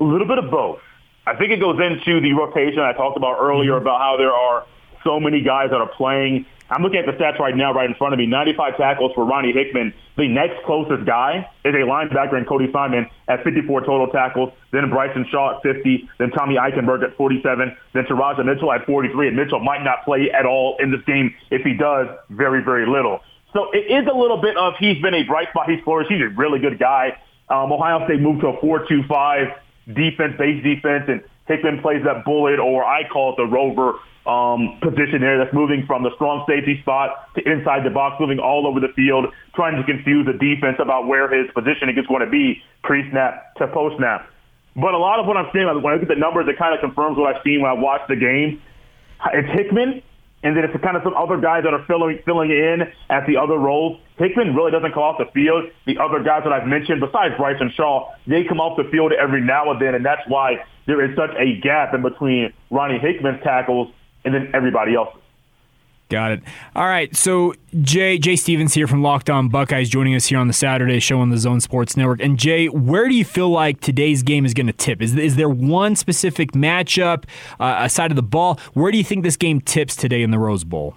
A little bit of both. I think it goes into the rotation I talked about earlier mm-hmm. about how there are so many guys that are playing. I'm looking at the stats right now, right in front of me. 95 tackles for Ronnie Hickman. The next closest guy is a linebacker in Cody Simon at 54 total tackles. Then Bryson Shaw at 50. Then Tommy Eichenberg at 47. Then Teradja Mitchell at 43. And Mitchell might not play at all in this game. If he does, very, very little. So it is a little bit of he's been a bright spot. He's flourished. He's a really good guy. Um, Ohio State moved to a 4-2-5 defense, base defense, and Hickman plays that bullet, or I call it the rover um, position there that's moving from the strong safety spot to inside the box, moving all over the field, trying to confuse the defense about where his positioning is going to be pre-snap to post-snap. But a lot of what I'm seeing, when I look at the numbers, it kind of confirms what I've seen when I watched the game. It's Hickman and then it's kind of some other guys that are filling filling in at the other roles. Hickman really doesn't come off the field. The other guys that I've mentioned, besides Bryson Shaw, they come off the field every now and then, and that's why there is such a gap in between Ronnie Hickman's tackles and then everybody else's. Got it. All right. So Jay Jay Stephens here from Locked On Buckeyes joining us here on the Saturday show on the Zone Sports Network. And Jay, where do you feel like today's game is going to tip? Is is there one specific matchup uh, aside of the ball? Where do you think this game tips today in the Rose Bowl?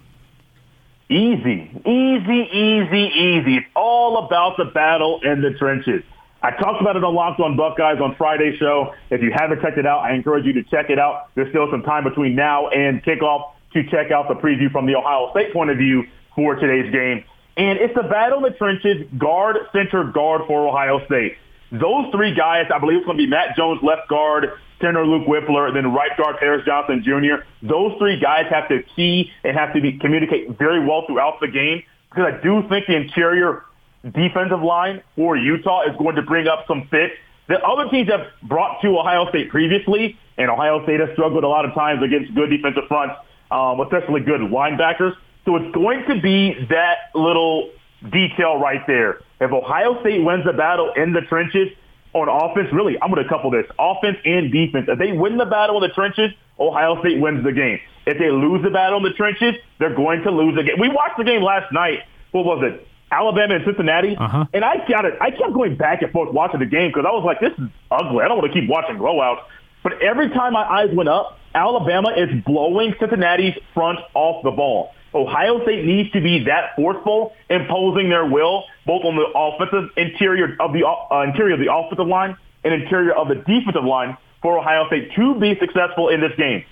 Easy, easy, easy, easy. It's all about the battle in the trenches. I talked about it on Locked On Buckeyes on Friday's show. If you haven't checked it out, I encourage you to check it out. There's still some time between now and kickoff to check out the preview from the Ohio State point of view for today's game. And it's a battle in the trenches, guard, center, guard for Ohio State. Those three guys, I believe it's going to be Matt Jones, left guard, center Luke and then right guard Paris Johnson Jr. Those three guys have to key and have to be, communicate very well throughout the game because I do think the interior defensive line for Utah is going to bring up some fits that other teams have brought to Ohio State previously, and Ohio State has struggled a lot of times against good defensive fronts um, especially good linebackers. So it's going to be that little detail right there. If Ohio State wins the battle in the trenches on offense, really, I'm going to couple this offense and defense. If they win the battle in the trenches, Ohio State wins the game. If they lose the battle in the trenches, they're going to lose the game. We watched the game last night. What was it? Alabama and Cincinnati. Uh-huh. And I got it. I kept going back and forth watching the game because I was like, this is ugly. I don't want to keep watching blowouts. But every time my eyes went up, Alabama is blowing Cincinnati's front off the ball. Ohio State needs to be that forceful, imposing their will both on the offensive interior of the uh, interior of the offensive line and interior of the defensive line for Ohio State to be successful in this game.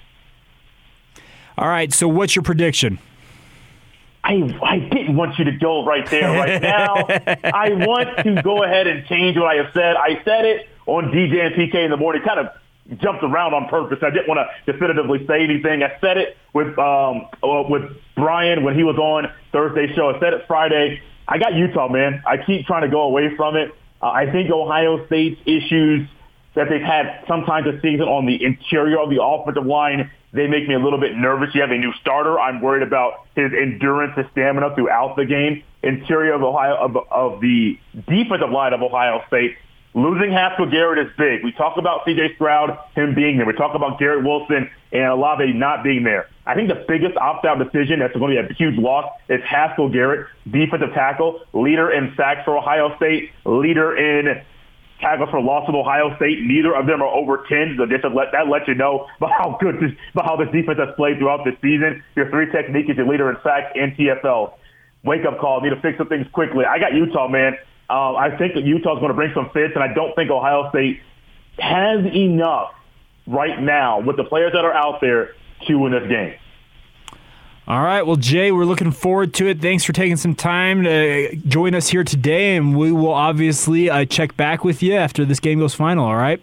All right. So what's your prediction? I, I didn't want you to go right there right now. I want to go ahead and change what I have said. I said it on DJ and PK in the morning, kind of jumped around on purpose. I didn't want to definitively say anything. I said it with um, uh, with Bryan when he was on Thursday show. I said it Friday. I got Utah, man. I keep trying to go away from it. Uh, I think Ohio State's issues that they've had sometimes this season on the interior of the offensive line, they make me a little bit nervous. You have a new starter. I'm worried about his endurance, his stamina throughout the game. Interior of Ohio of, of the defensive line of Ohio State. Losing Haskell Garrett is big. We talk about C.J. Stroud, him being there. We talk about Garrett Wilson and Olave not being there. I think the biggest opt-out decision that's going to be a huge loss is Haskell Garrett, defensive tackle, leader in sacks for Ohio State, leader in tackles for loss of Ohio State. Neither of them are over 10. So just let, that lets you know about how good this, about how this defense has played throughout the season. Your three technique is your leader in sacks and TFL. Wake up call. Need to fix some things quickly. I got Utah, man. Um, I think that Utah's going to bring some fits, and I don't think Ohio State has enough right now with the players that are out there to win this game. All right. Well, Jay, we're looking forward to it. Thanks for taking some time to join us here today, and we will obviously uh, check back with you after this game goes final. All right.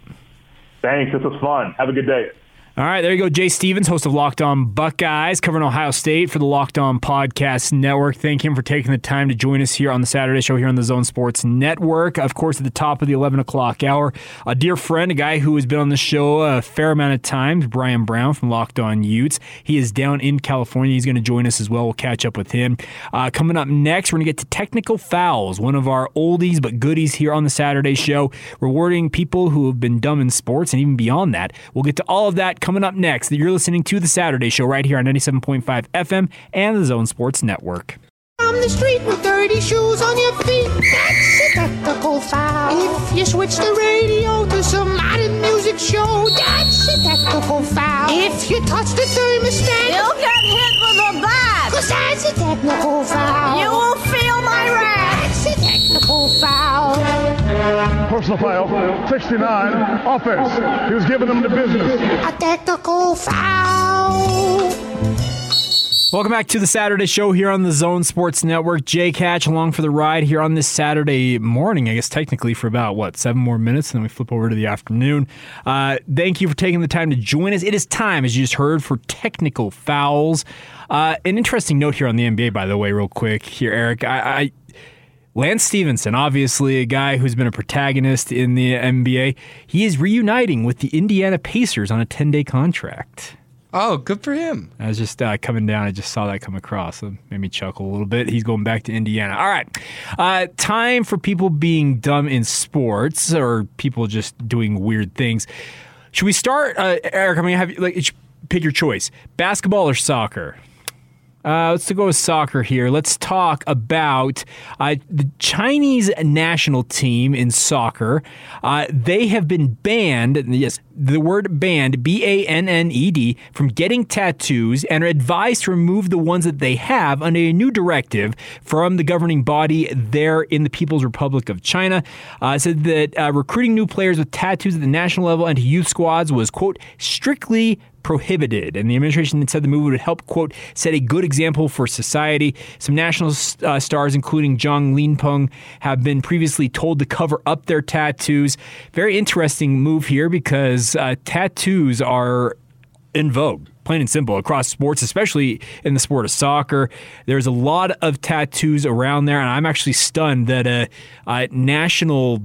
Thanks. This was fun. Have a good day. All right, there you go. Jay Stephens, host of Locked On Buckeyes, covering Ohio State for the Locked On Podcast Network. Thank him for taking the time to join us here on the Saturday show here on the Zone Sports Network. Of course, at the top of the 11 o'clock hour, a dear friend, a guy who has been on the show a fair amount of times, Bryan Brown from Locked On Utes. He is down in California. He's going to join us as well. We'll catch up with him. Uh, coming up next, we're going to get to technical fouls, one of our oldies but goodies here on the Saturday show, rewarding people who have been dumb in sports and even beyond that. We'll get to all of that coming up next. You're listening to The Saturday Show right here on 97.5 FM and the Zone Sports Network. From the street with dirty shoes on your feet. That's a technical foul. If you switch the radio to some modern music show, that's a technical foul. If you touch the thermostat, you'll get hit with a bat. Cause that's a technical foul. You will feel my wrath. That's foul. Personal foul, 69, offense. He was giving them the business. A technical foul. Welcome back to the Saturday show here on the Zone Sports Network. Jake Hatch along for the ride here on this Saturday morning, I guess technically for about, what, seven more minutes, and then we flip over to the afternoon. Uh, thank you for taking the time to join us. It is time, as you just heard, for technical fouls. Uh, an interesting note here on the NBA, by the way, real quick here, Eric. I, I Lance Stephenson, obviously a guy who's been a protagonist in the NBA, he is reuniting with the Indiana Pacers on a 10 day contract. Oh, good for him. I was just uh, coming down. I just saw that come across. It made me chuckle a little bit. He's going back to Indiana. All right. Uh, time for people being dumb in sports or people just doing weird things. Should we start, uh, Eric? I mean, have you like, pick your choice basketball or soccer? Uh, let's go with soccer here. Let's talk about uh, the Chinese national team in soccer. Uh, they have been banned, yes, the word banned, B A N N E D, from getting tattoos and are advised to remove the ones that they have under a new directive from the governing body there in the People's Republic of China. Uh, said that uh, recruiting new players with tattoos at the national level and to youth squads was, quote, strictly prohibited. And the administration said the move would help, quote, set a good example for society. Some national uh, stars, including Zhang Linpeng, have been previously told to cover up their tattoos. Very interesting move here because uh, tattoos are in vogue plain and simple across sports, especially in the sport of soccer. There's a lot of tattoos around there, and I'm actually stunned that a, a national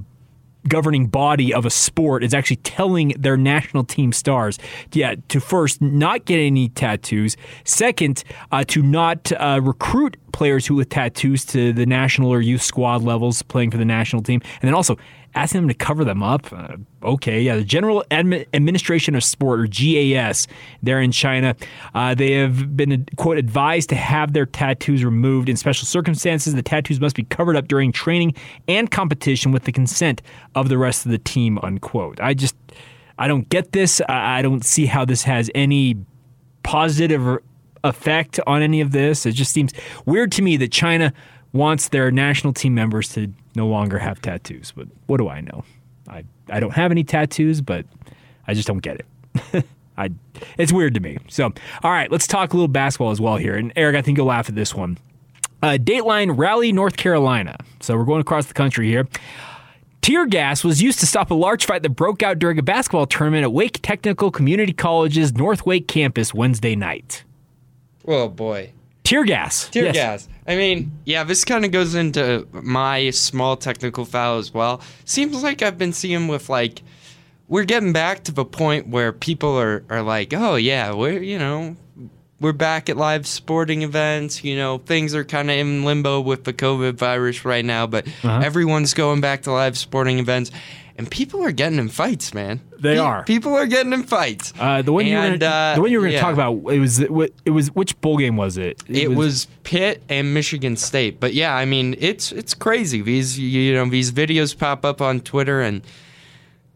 governing body of a sport is actually telling their national team stars, yeah, to first not get any tattoos, second, uh, to not uh, recruit players who with tattoos to the national or youth squad levels playing for the national team, and then also asking them to cover them up. Uh, okay, yeah, the General Admi- Administration of Sport, or GAS, there in China, uh, they have been, quote, advised to have their tattoos removed in special circumstances. The tattoos must be covered up during training and competition with the consent of the rest of the team, unquote. I just, I don't get this. I I don't see how this has any positive effect on any of this. It just seems weird to me that China wants their national team members to no longer have tattoos. But what do I know? I, I don't have any tattoos, but I just don't get it. I, it's weird to me. So, all right, let's talk a little basketball as well here. And Eric, I think you'll laugh at this one. Uh, Dateline Raleigh, North Carolina. So we're going across the country here. Tear gas was used to stop a large fight that broke out during a basketball tournament at Wake Technical Community College's North Wake campus Wednesday night. Oh boy. Tear gas. Tear Yes. gas. I mean, yeah, this kind of goes into my small technical foul as well. Seems like I've been seeing with like, we're getting back to the point where people are, are like, oh yeah, we're you know, we're back at live sporting events. You know, things are kind of in limbo with the COVID virus right now, but Uh-huh. everyone's going back to live sporting events, and people are getting in fights, man. They Pe- are. People are getting in fights. Uh, the one you were And, gonna, uh, the one you were going to yeah. talk about it was it was which bowl game was it? It was Pitt and Michigan State. But yeah, I mean, it's it's crazy. These you know these videos pop up on Twitter and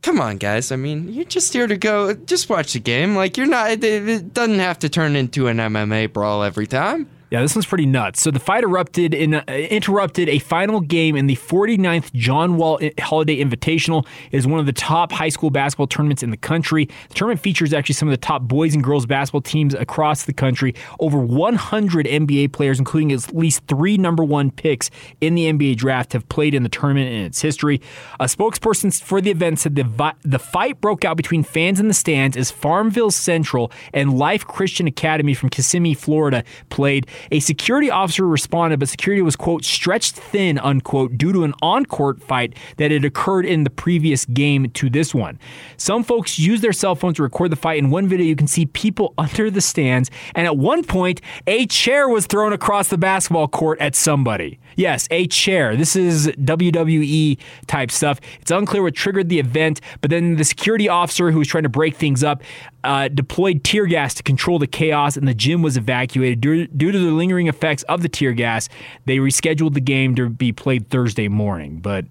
come on, guys. I mean, you're just here to go, just watch the game. Like you're not. It, it doesn't have to turn into an MMA brawl every time. Yeah, this one's pretty nuts. So the fight erupted in uh, interrupted a final game in the 49th John Wall Holiday Invitational. It is one of the top high school basketball tournaments in the country. The tournament features actually some of the top boys and girls basketball teams across the country. Over 100 NBA players, including at least three number one picks in the NBA draft, have played in the tournament in its history. A spokesperson for the event said the vi- the fight broke out between fans in the stands as Farmville Central and Life Christian Academy from Kissimmee, Florida, played. A security officer responded, but security was, quote, stretched thin, unquote, due to an on court fight that had occurred in the previous game to this one. Some folks used their cell phones to record the fight. In one video, you can see people under the stands, and at one point, a chair was thrown across the basketball court at somebody. Yes, a chair. This is WWE type stuff. It's unclear what triggered the event, but then the security officer who was trying to break things up uh, deployed tear gas to control the chaos, and the gym was evacuated. Due, due to the lingering effects of the tear gas, they rescheduled the game to be played Thursday morning. But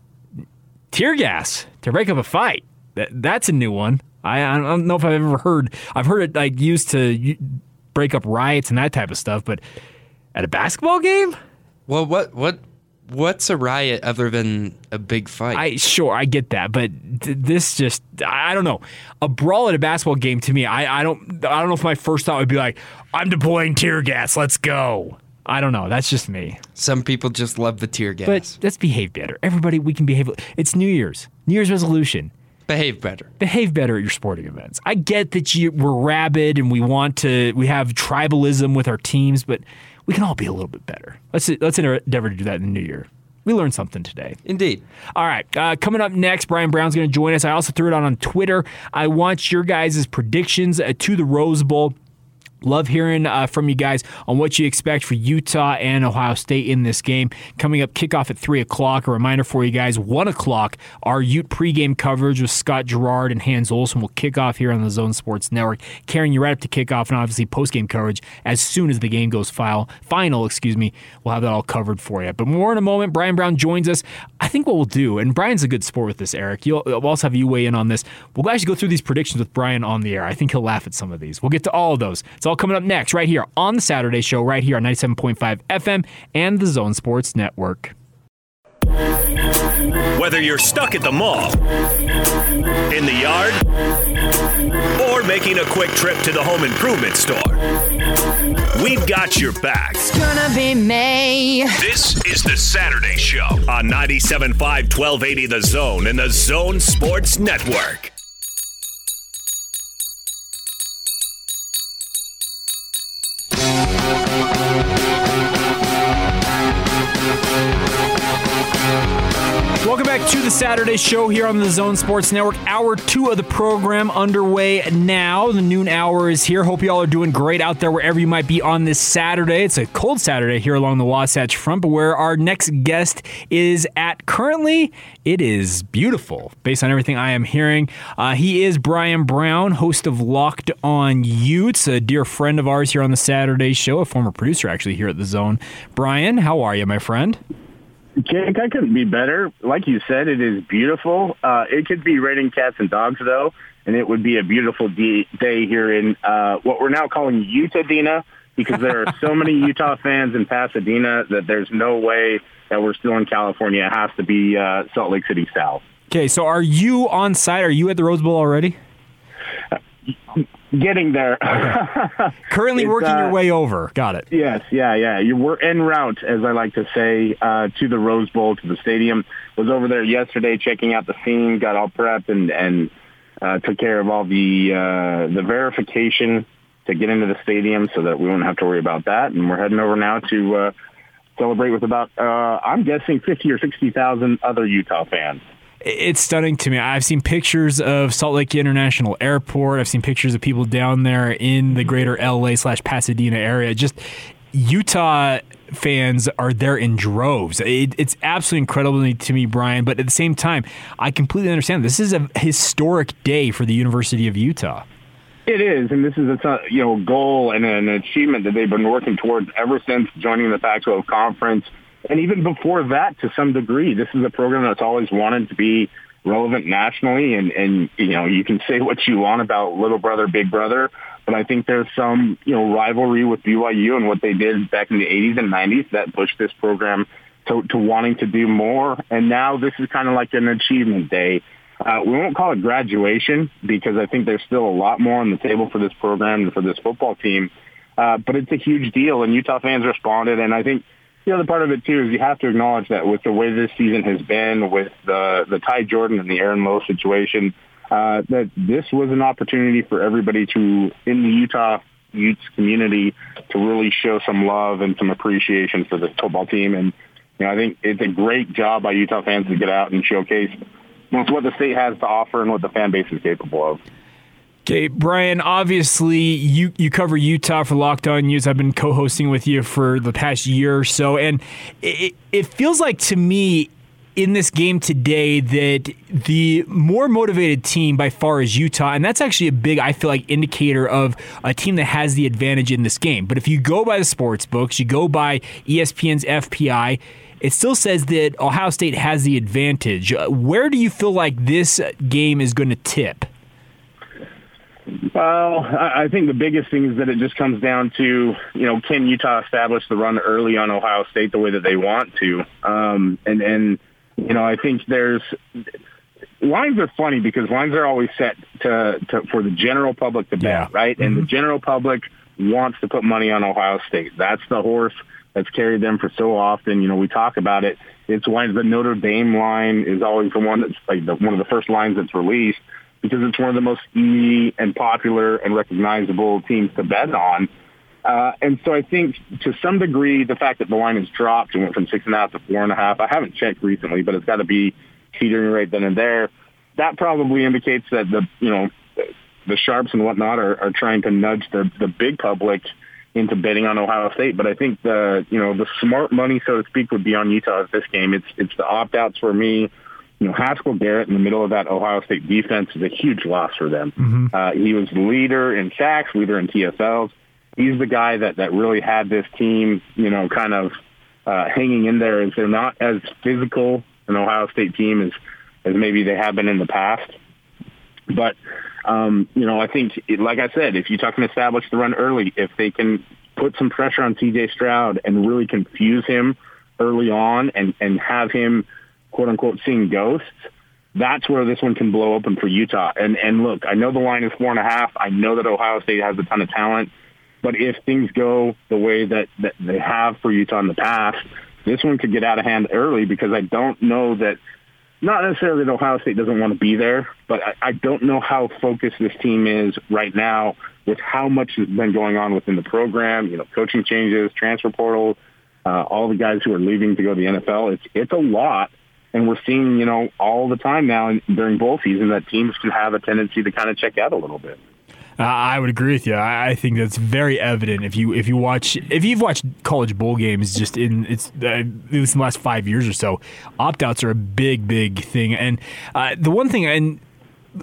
tear gas to break up a fight, that, that's a new one. I, I don't know if I've ever heard. I've heard it like used to break up riots and that type of stuff, but at a basketball game? Well, what what what's a riot other than a big fight? I sure I get that, but th- this just I I don't know. A brawl at a basketball game to me, I, I don't I don't know if my first thought would be like, I'm deploying tear gas, let's go. I don't know. That's just me. Some people just love the tear gas. But let's behave better. Everybody, we can behave. It's New Year's. New Year's resolution. Behave better. Behave better at your sporting events. I get that you we're rabid and we want to we have tribalism with our teams, but we can all be a little bit better. Let's let's endeavor to do that in the new year. We learned something today. Indeed. All right. Uh, coming up next, Bryan Brown's going to join us. I also threw it out on Twitter. I want your guys' predictions uh, to the Rose Bowl. Love hearing uh, from you guys on what you expect for Utah and Ohio State in this game. Coming up, kickoff at 3 o'clock. A reminder for you guys 1 o'clock, our Ute pregame coverage with Scott Garrard and Hans Olsen will kick off here on the Zone Sports Network, carrying you right up to kickoff and obviously postgame coverage as soon as the game goes file, final. Excuse me, we'll have that all covered for you. But more in a moment. Bryan Brown joins us. I think what we'll do, and Bryan's a good sport with this, Eric. You'll, we'll also have you weigh in on this. We'll actually go through these predictions with Bryan on the air. I think he'll laugh at some of these. We'll get to all of those. It's all coming up next, right here on the Saturday Show, right here on 97.5 FM and the Zone Sports Network. Whether you're stuck at the mall, in the yard, or making a quick trip to the home improvement store, we've got your back. It's Gonna be May. This is the Saturday Show on 97.5 1280 The Zone and the Zone Sports Network. Bye. Welcome back to the Saturday show here on the Zone Sports Network. Hour two of the program underway now. The noon hour is here. Hope you all are doing great out there wherever you might be on this Saturday. It's a cold Saturday here along the Wasatch Front, but where our next guest is at currently, it is beautiful based on everything I am hearing. Uh, he is Bryan Brown, host of Locked On Utes, a dear friend of ours here on the Saturday show, a former producer actually here at the Zone. Bryan, how are you, my friend? Jake, I couldn't be better. Like you said, it is beautiful. Uh, it could be raining cats and dogs, though, and it would be a beautiful de- day here in uh, what we're now calling Utah because there are so many Utah fans in Pasadena that there's no way that we're still in California. It has to be uh, Salt Lake City South. Okay, so are you on site? Are you at the Rose Bowl already? Getting there. Currently It's, working your uh, way over. Got it. Yes, yeah, yeah. You were en route, as I like to say, uh, to the Rose Bowl, to the stadium. Was over there yesterday, checking out the scene, got all prepped, and and uh, took care of all the uh, the verification to get into the stadium, so that we won't have to worry about that. And we're heading over now to uh, celebrate with about, uh, I'm guessing, fifty or sixty thousand other Utah fans. It's stunning to me. I've seen pictures of Salt Lake International Airport. I've seen pictures of people down there in the mm-hmm. greater LA slash Pasadena area. Just Utah fans are there in droves. It, it's absolutely incredible to me, Bryan. But at the same time, I completely understand. This is a historic day for the University of Utah. It is, and this is a you know goal and an achievement that they've been working towards ever since joining the Pac-12 conference, and even before that, to some degree. This is a program that's always wanted to be relevant nationally, and and you know you can say what you want about little brother, big brother, but I think there's some you know rivalry with BYU and what they did back in the 80s and 90s that pushed this program to, to wanting to do more, and now this is kind of like an achievement day. Uh, we won't call it graduation because I think there's still a lot more on the table for this program and for this football team. Uh, but it's a huge deal, and Utah fans responded. And I think the other part of it too is you have to acknowledge that with the way this season has been, with the the Ty Jordan and the Aaron Lowe situation, uh, that this was an opportunity for everybody to in the Utah Utes community to really show some love and some appreciation for the football team. And you know, I think it's a great job by Utah fans to get out and showcase what the state has to offer and what the fan base is capable of. Okay, Bryan, obviously you, you cover Utah for Locked On Utes. I've been co hosting with you for the past year or so. And it, it feels like to me in this game today that the more motivated team by far is Utah. And that's actually a big, I feel like, indicator of a team that has the advantage in this game. But if you go by the sports books, you go by ESPN's FPI, it still says that Ohio State has the advantage. Where do you feel like this game is going to tip? Well, I think the biggest thing is that it just comes down to, you know, can Utah establish the run early on Ohio State the way that they want to? Um, and, and, you know, I think there's, lines are funny because lines are always set to, to for the general public to bet, right? And the general public wants to put money on Ohio State. That's the horse that's carried them for so often. You know, we talk about it. It's why the Notre Dame line is always the one that's like the, one of the first lines that's released because it's one of the most easy and popular and recognizable teams to bet on. Uh, and so I think to some degree, the fact that the line has dropped and went from six and a half to four and a half, I haven't checked recently, but it's got to be teetering right then and there. That probably indicates that the, you know, the sharps and whatnot are, are trying to nudge the, the big public into betting on Ohio State. But I think the, you know, the smart money, so to speak, would be on Utah at this game. It's, it's the opt-outs for me. You know, Haskell Garrett in the middle of that Ohio State defense is a huge loss for them. Uh, he was leader in sacks, leader in TFLs. He's the guy that, that really had this team, you know, kind of uh, hanging in there as they're not as physical an Ohio State team as, as maybe they have been in the past. But, um, you know, I think, like I said, if Utah can establish the run early, if they can put some pressure on CJ Stroud and really confuse him early on and, and have him, quote unquote, seeing ghosts, that's where this one can blow open for Utah. And, and look, I know the line is four and a half. I know that Ohio State has a ton of talent. But if things go the way that, that they have for Utah in the past, this one could get out of hand early because I don't know that not necessarily that Ohio State doesn't want to be there, but I, I don't know how focused this team is right now with how much has been going on within the program, you know, coaching changes, transfer portal, uh, all the guys who are leaving to go to the NFL. It's, it's a lot. And we're seeing, you know, all the time now during bowl season that teams can have a tendency to kind of check out a little bit. I would agree with you. I, I think that's very evident if you if you watch if you've watched college bowl games just in it's uh, at least in the last five years or so, opt outs are a big big thing. And uh, the one thing and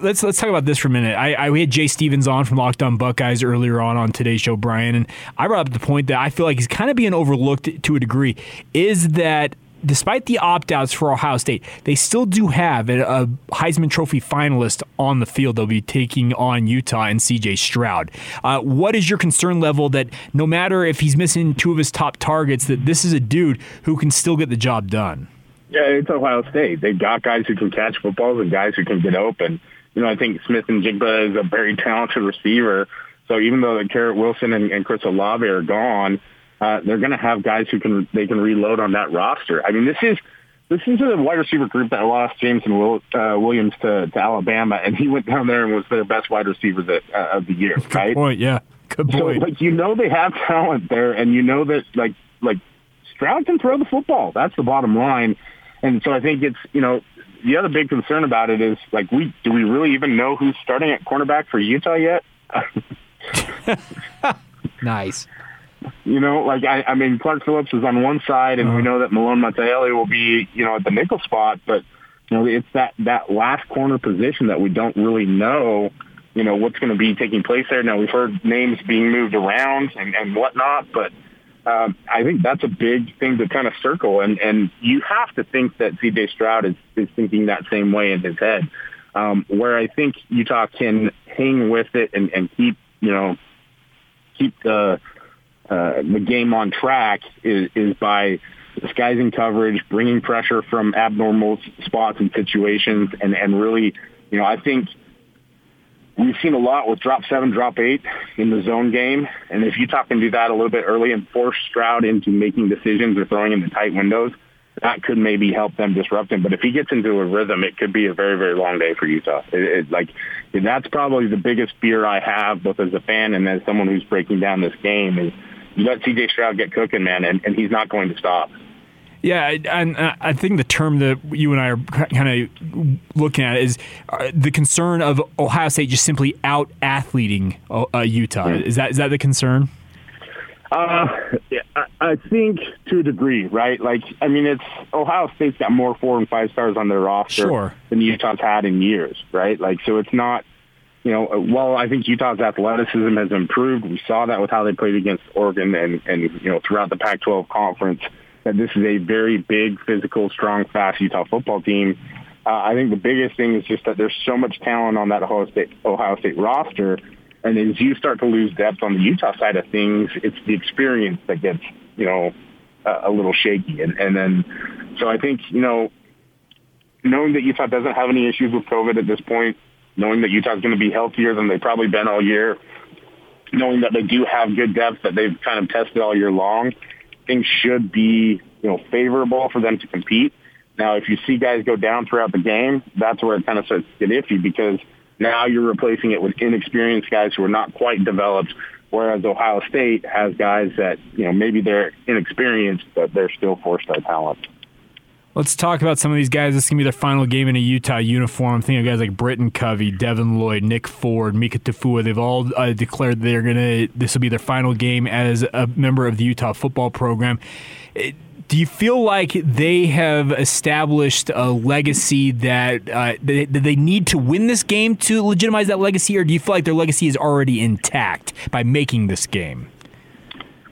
let's let's talk about this for a minute. I, I we had Jay Stephens on from Locked On Buckeyes earlier on on today's show, Bryan, and I brought up the point that I feel like he's kind of being overlooked to a degree. Is that despite the opt outs for Ohio State, they still do have a, Heisman Trophy finalist on the field. They'll be taking on Utah and CJ Stroud. Uh, what is your concern level that no matter if he's missing two of his top targets, that this is a dude who can still get the job done? Yeah, it's Ohio State. They've got guys who can catch footballs and guys who can get open. You know, I think Smith-Njigba is a very talented receiver. So even though the Garrett Wilson and, and Chris Olave are gone, uh, they're going to have guys who can they can reload on that roster. I mean, this is this is a wide receiver group that lost Jameson Will, uh, Williams to, to Alabama, and he went down there and was their best wide receiver that, uh, of the year. Good right? point. Yeah. Good point. So, like you know, they have talent there, and you know that like like Stroud can throw the football. That's the bottom line. And so I think it's you know the other big concern about it is like we do we really even know who's starting at cornerback for Utah yet? nice. You know, like I, I mean, Clark Phillips is on one side, and uh-huh. we know that Malone Mataele will be, you know, at the nickel spot. But you know, it's that that last corner position that we don't really know, you know, what's going to be taking place there. Now we've heard names being moved around and and whatnot, but um, I think that's a big thing to kind of circle. And and you have to think that C.J. Stroud is is thinking that same way in his head. Um, where I think Utah can hang with it and, and keep, you know, keep the uh, the game on track is, is by disguising coverage, bringing pressure from abnormal spots and situations, and, and really, you know, I think we've seen a lot with drop seven, drop eight in the zone game. And if Utah can do that a little bit early and force Stroud into making decisions or throwing in the tight windows, that could maybe help them disrupt him. But if he gets into a rhythm, it could be a very, very long day for Utah. It, it, like that's probably the biggest fear I have, both as a fan and as someone who's breaking down this game, is you let C.J. Stroud get cooking, man, and, and he's not going to stop. Yeah, and I think the term that you and I are kind of looking at is uh, the concern of Ohio State just simply out athleting uh, Utah. Is that is that the concern? Uh, I think to a degree, right? Like, I mean, it's Ohio State's got more four and five stars on their roster sure. than Utah's had in years, right? Like, so it's not you know, while I think Utah's athleticism has improved, we saw that with how they played against Oregon and, and you know, throughout the Pac-12 conference, that this is a very big, physical, strong, fast Utah football team. Uh, I think the biggest thing is just that there's so much talent on that Ohio State, Ohio State roster. And as you start to lose depth on the Utah side of things, it's the experience that gets, you know, a, a little shaky. And, and then, so I think, you know, knowing that Utah doesn't have any issues with COVID at this point, knowing that Utah's going to be healthier than they've probably been all year, knowing that they do have good depth that they've kind of tested all year long, things should be, you know, favorable for them to compete. Now, if you see guys go down throughout the game, that's where it kind of starts to get iffy because now you're replacing it with inexperienced guys who are not quite developed, whereas Ohio State has guys that, you know, maybe they're inexperienced, but they're still four-star talent. Let's talk about some of these guys. This is going to be their final game in a Utah uniform. I'm thinking of guys like Britton Covey, Devin Lloyd, Nick Ford, Mika Tafua. They've all uh, declared they're going to, this will be their final game as a member of the Utah football program. It, do you feel like they have established a legacy that uh, they, they need to win this game to legitimize that legacy, or do you feel like their legacy is already intact by making this game?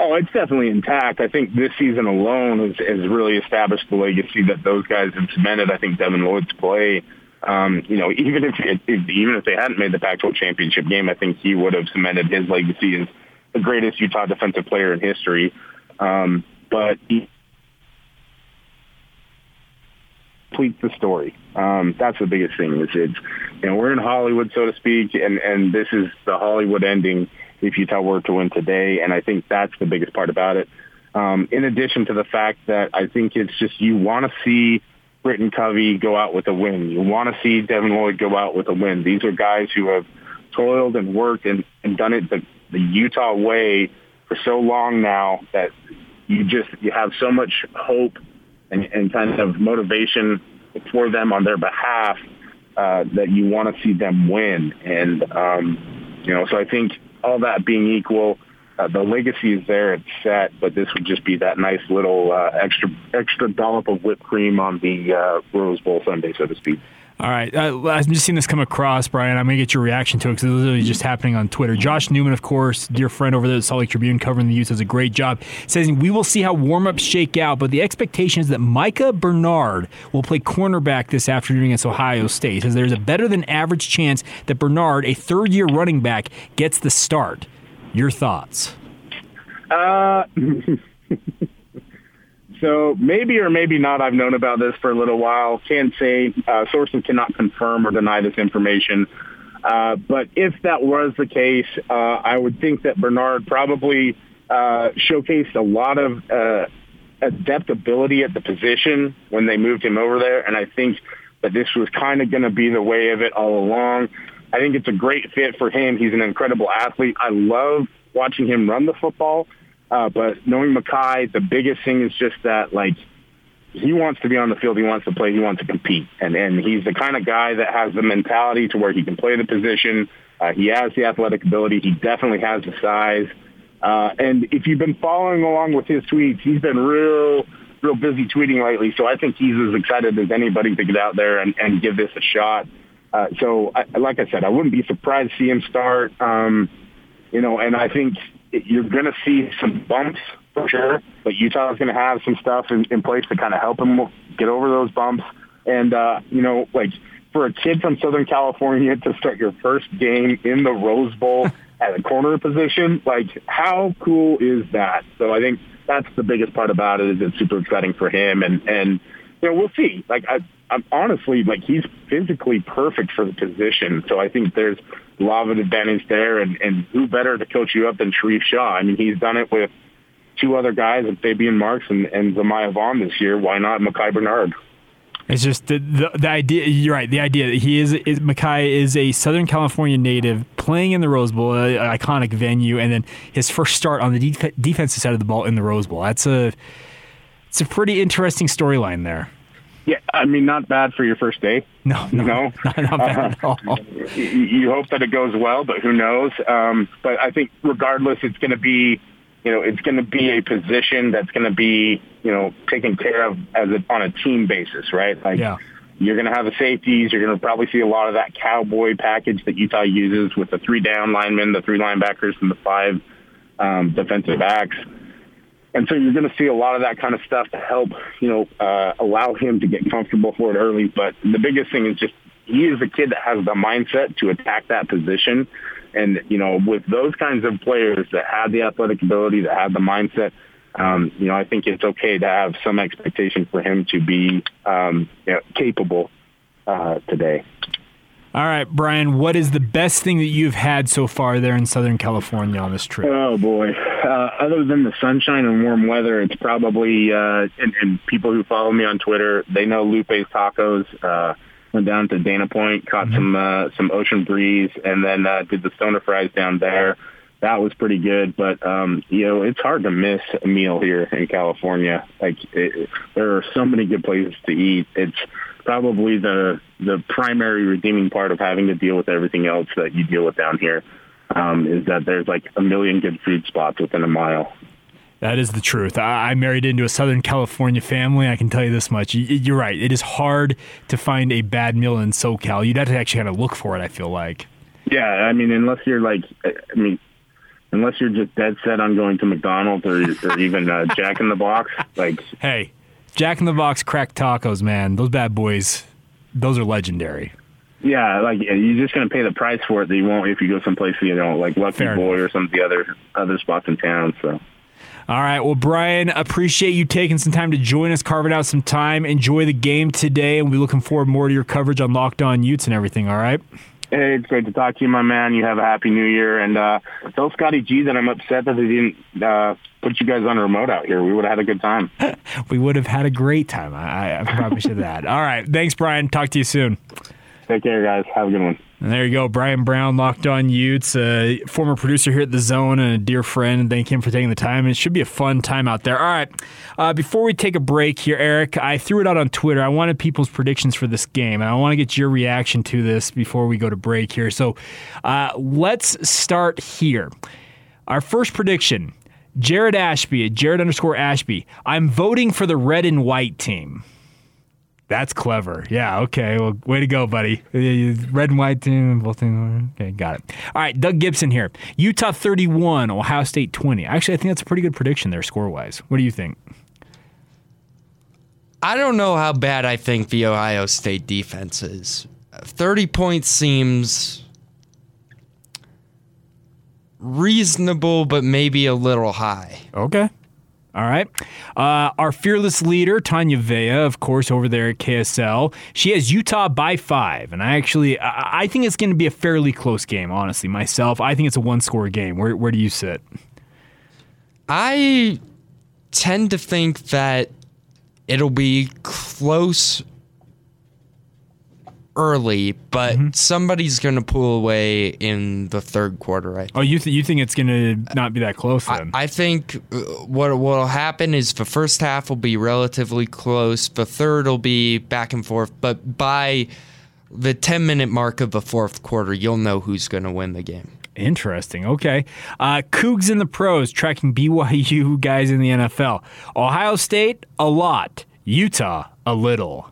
Oh, it's definitely intact. I think this season alone has, has really established the legacy that those guys have cemented. I think Devin Lloyd's play, um, you know, even if, it, if even if they hadn't made the Pac-12 championship game, I think he would have cemented his legacy as the greatest Utah defensive player in history. Um, but he completes the story. Um, that's the biggest thing. Is it's you know we're in Hollywood, so to speak, and and this is the Hollywood ending if Utah were to win today. And I think that's the biggest part about it. Um, in addition to the fact that I think it's just you want to see Britton Covey go out with a win. You want to see Devin Lloyd go out with a win. These are guys who have toiled and worked and, and done it the, the Utah way for so long now that you just you have so much hope and, and kind of motivation for them on their behalf uh, that you want to see them win. And, um, you know, so I think all that being equal, uh, the legacy is there, it's set, but this would just be that nice little uh, extra extra dollop of whipped cream on the uh, Rose Bowl Sunday, so to speak. All right, uh, I'm just seeing this come across, Bryan. I'm gonna get your reaction to it because it's was literally just happening on Twitter. Josh Newman, of course, dear friend over there at Salt Lake Tribune, covering the Utes, does a great job. Says we will see how warmups shake out, but the expectation is that Micah Bernard will play cornerback this afternoon against Ohio State. Says there's a better than average chance that Bernard, a third year running back, gets the start. Your thoughts? Uh, so maybe or maybe not. I've known about this for a little while. Can't say. Uh, sources cannot confirm or deny this information. Uh, but if that was the case, uh, I would think that Bernard probably uh, showcased a lot of uh, adaptability at the position when they moved him over there, and I think that this was kind of going to be the way of it all along. I think it's a great fit for him. He's an incredible athlete. I love watching him run the football. Uh, but knowing Makai, the biggest thing is just that, like, he wants to be on the field. He wants to play. He wants to compete. And, and he's the kind of guy that has the mentality to where he can play the position. Uh, he has the athletic ability. He definitely has the size. Uh, and if you've been following along with his tweets, he's been real, real busy tweeting lately. So I think he's as excited as anybody to get out there and, and give this a shot. Uh, so, I, like I said, I wouldn't be surprised to see him start. Um, you know, and I think you're going to see some bumps for sure, but Utah is going to have some stuff in, in place to kind of help him get over those bumps. And, uh, you know, like for a kid from Southern California to start your first game in the Rose Bowl at a corner position, like how cool is that? So I think that's the biggest part about it is it's super exciting for him. And, and, you know, we'll see. Like I, I'm honestly like he's physically perfect for the position. So I think there's a lot of advantage there. And, and who better to coach you up than Sharrieff Shah? I mean, he's done it with two other guys, Faybian Marks and, and Zemaiah Vaughn this year. Why not Makai Bernard? It's just the, the, the idea. You're right. The idea that he is, is Makai is a Southern California native playing in the Rose Bowl, an iconic venue, and then his first start on the def- defensive side of the ball in the Rose Bowl. That's a it's a pretty interesting storyline there. Yeah, I mean, not bad for your first day. No, no, no? not, not bad at all. You, you hope that it goes well, but who knows? Um, but I think regardless, it's going to be, you know, it's going to be a position that's going to be, you know, taken care of as a, on a team basis, right? Like, yeah. You're going to have the safeties. You're going to probably see a lot of that cowboy package that Utah uses with the three down linemen, the three linebackers, and the five um, defensive backs. And so you're going to see a lot of that kind of stuff to help, you know, uh, allow him to get comfortable for it early. But the biggest thing is just he is a kid that has the mindset to attack that position. And, you know, with those kinds of players that have the athletic ability, that have the mindset, um, you know, I think it's okay to have some expectation for him to be um, you know, capable uh, today. All right, Bryan, what is the best thing that you've had so far there in Southern California on this trip? Oh boy! Uh, other than the sunshine and warm weather, it's probably uh, and, and people who follow me on Twitter, they know Lupe's Tacos. Uh, went down to Dana Point, caught mm-hmm. some uh, some ocean breeze, and then uh, did the stoner fries down there. That was pretty good, but um, you know it's hard to miss a meal here in California. Like it, there are so many good places to eat. It's probably the the primary redeeming part of having to deal with everything else that you deal with down here um, is that there's like a million good food spots within a mile. That is the truth. I married into a Southern California family. I can tell you this much. You're right. It is hard to find a bad meal in SoCal. You'd have to actually kind of look for it. I feel like. Yeah, I mean, unless you're like, I mean, unless you're just dead set on going to McDonald's or, or even uh, Jack in the Box, like. Hey, Jack in the Box cracked tacos, man. Those bad boys, those are legendary. Yeah, like you're just gonna pay the price for it that you won't if you go someplace you know, like Lucky Fair Boy enough. or some of the other other spots in town. So. All right. Well, Bryan, appreciate you taking some time to join us, carving out some time. Enjoy the game today, and we're looking forward more to your coverage on Locked On Utes and everything. All right. Hey, it's great to talk to you, my man. You have a happy new year, and uh, tell Scotty G that I'm upset that they didn't uh, put you guys on a remote out here. We would have had a good time. we would have had a great time. I, I promise you that. All right. Thanks, Bryan. Talk to you soon. Take care, guys. Have a good one. And there you go, Bryan Brown, Locked On Utes, a former producer here at The Zone and a dear friend. Thank him for taking the time. It should be a fun time out there. All right, uh, before we take a break here, Eric, I threw it out on Twitter. I wanted people's predictions for this game, and I want to get your reaction to this before we go to break here. So uh, let's start here. Our first prediction Jared Ashby, Jared underscore Ashby. I'm voting for the red and white team. That's clever. Yeah. Okay. Well, way to go, buddy. Red and white team, both teams. Okay, got it. All right. Doug Gibson here. Utah 31, Ohio State 20. Actually, I think that's a pretty good prediction there, score wise. What do you think? I don't know how bad I think the Ohio State defense is. 30 points seems reasonable, but maybe a little high. Okay. All right. Uh, our fearless leader, Tanya Vea, of course, over there at KSL. She has Utah by five. And I actually, I, I think it's going to be a fairly close game, honestly, myself. I think it's a one score game. Where, where do you sit? I tend to think that it'll be close early, but Mm-hmm. somebody's going to pull away in the third quarter. I think. Oh, you, th- you think it's going to not be that close then? I think uh, what what'll happen is the first half will be relatively close. The third will be back and forth, but by the 10 minute mark of the fourth quarter, you'll know who's going to win the game. Interesting. Okay. Uh, Cougs in the pros, tracking BYU guys in the NFL. Ohio State, a lot. Utah, a little.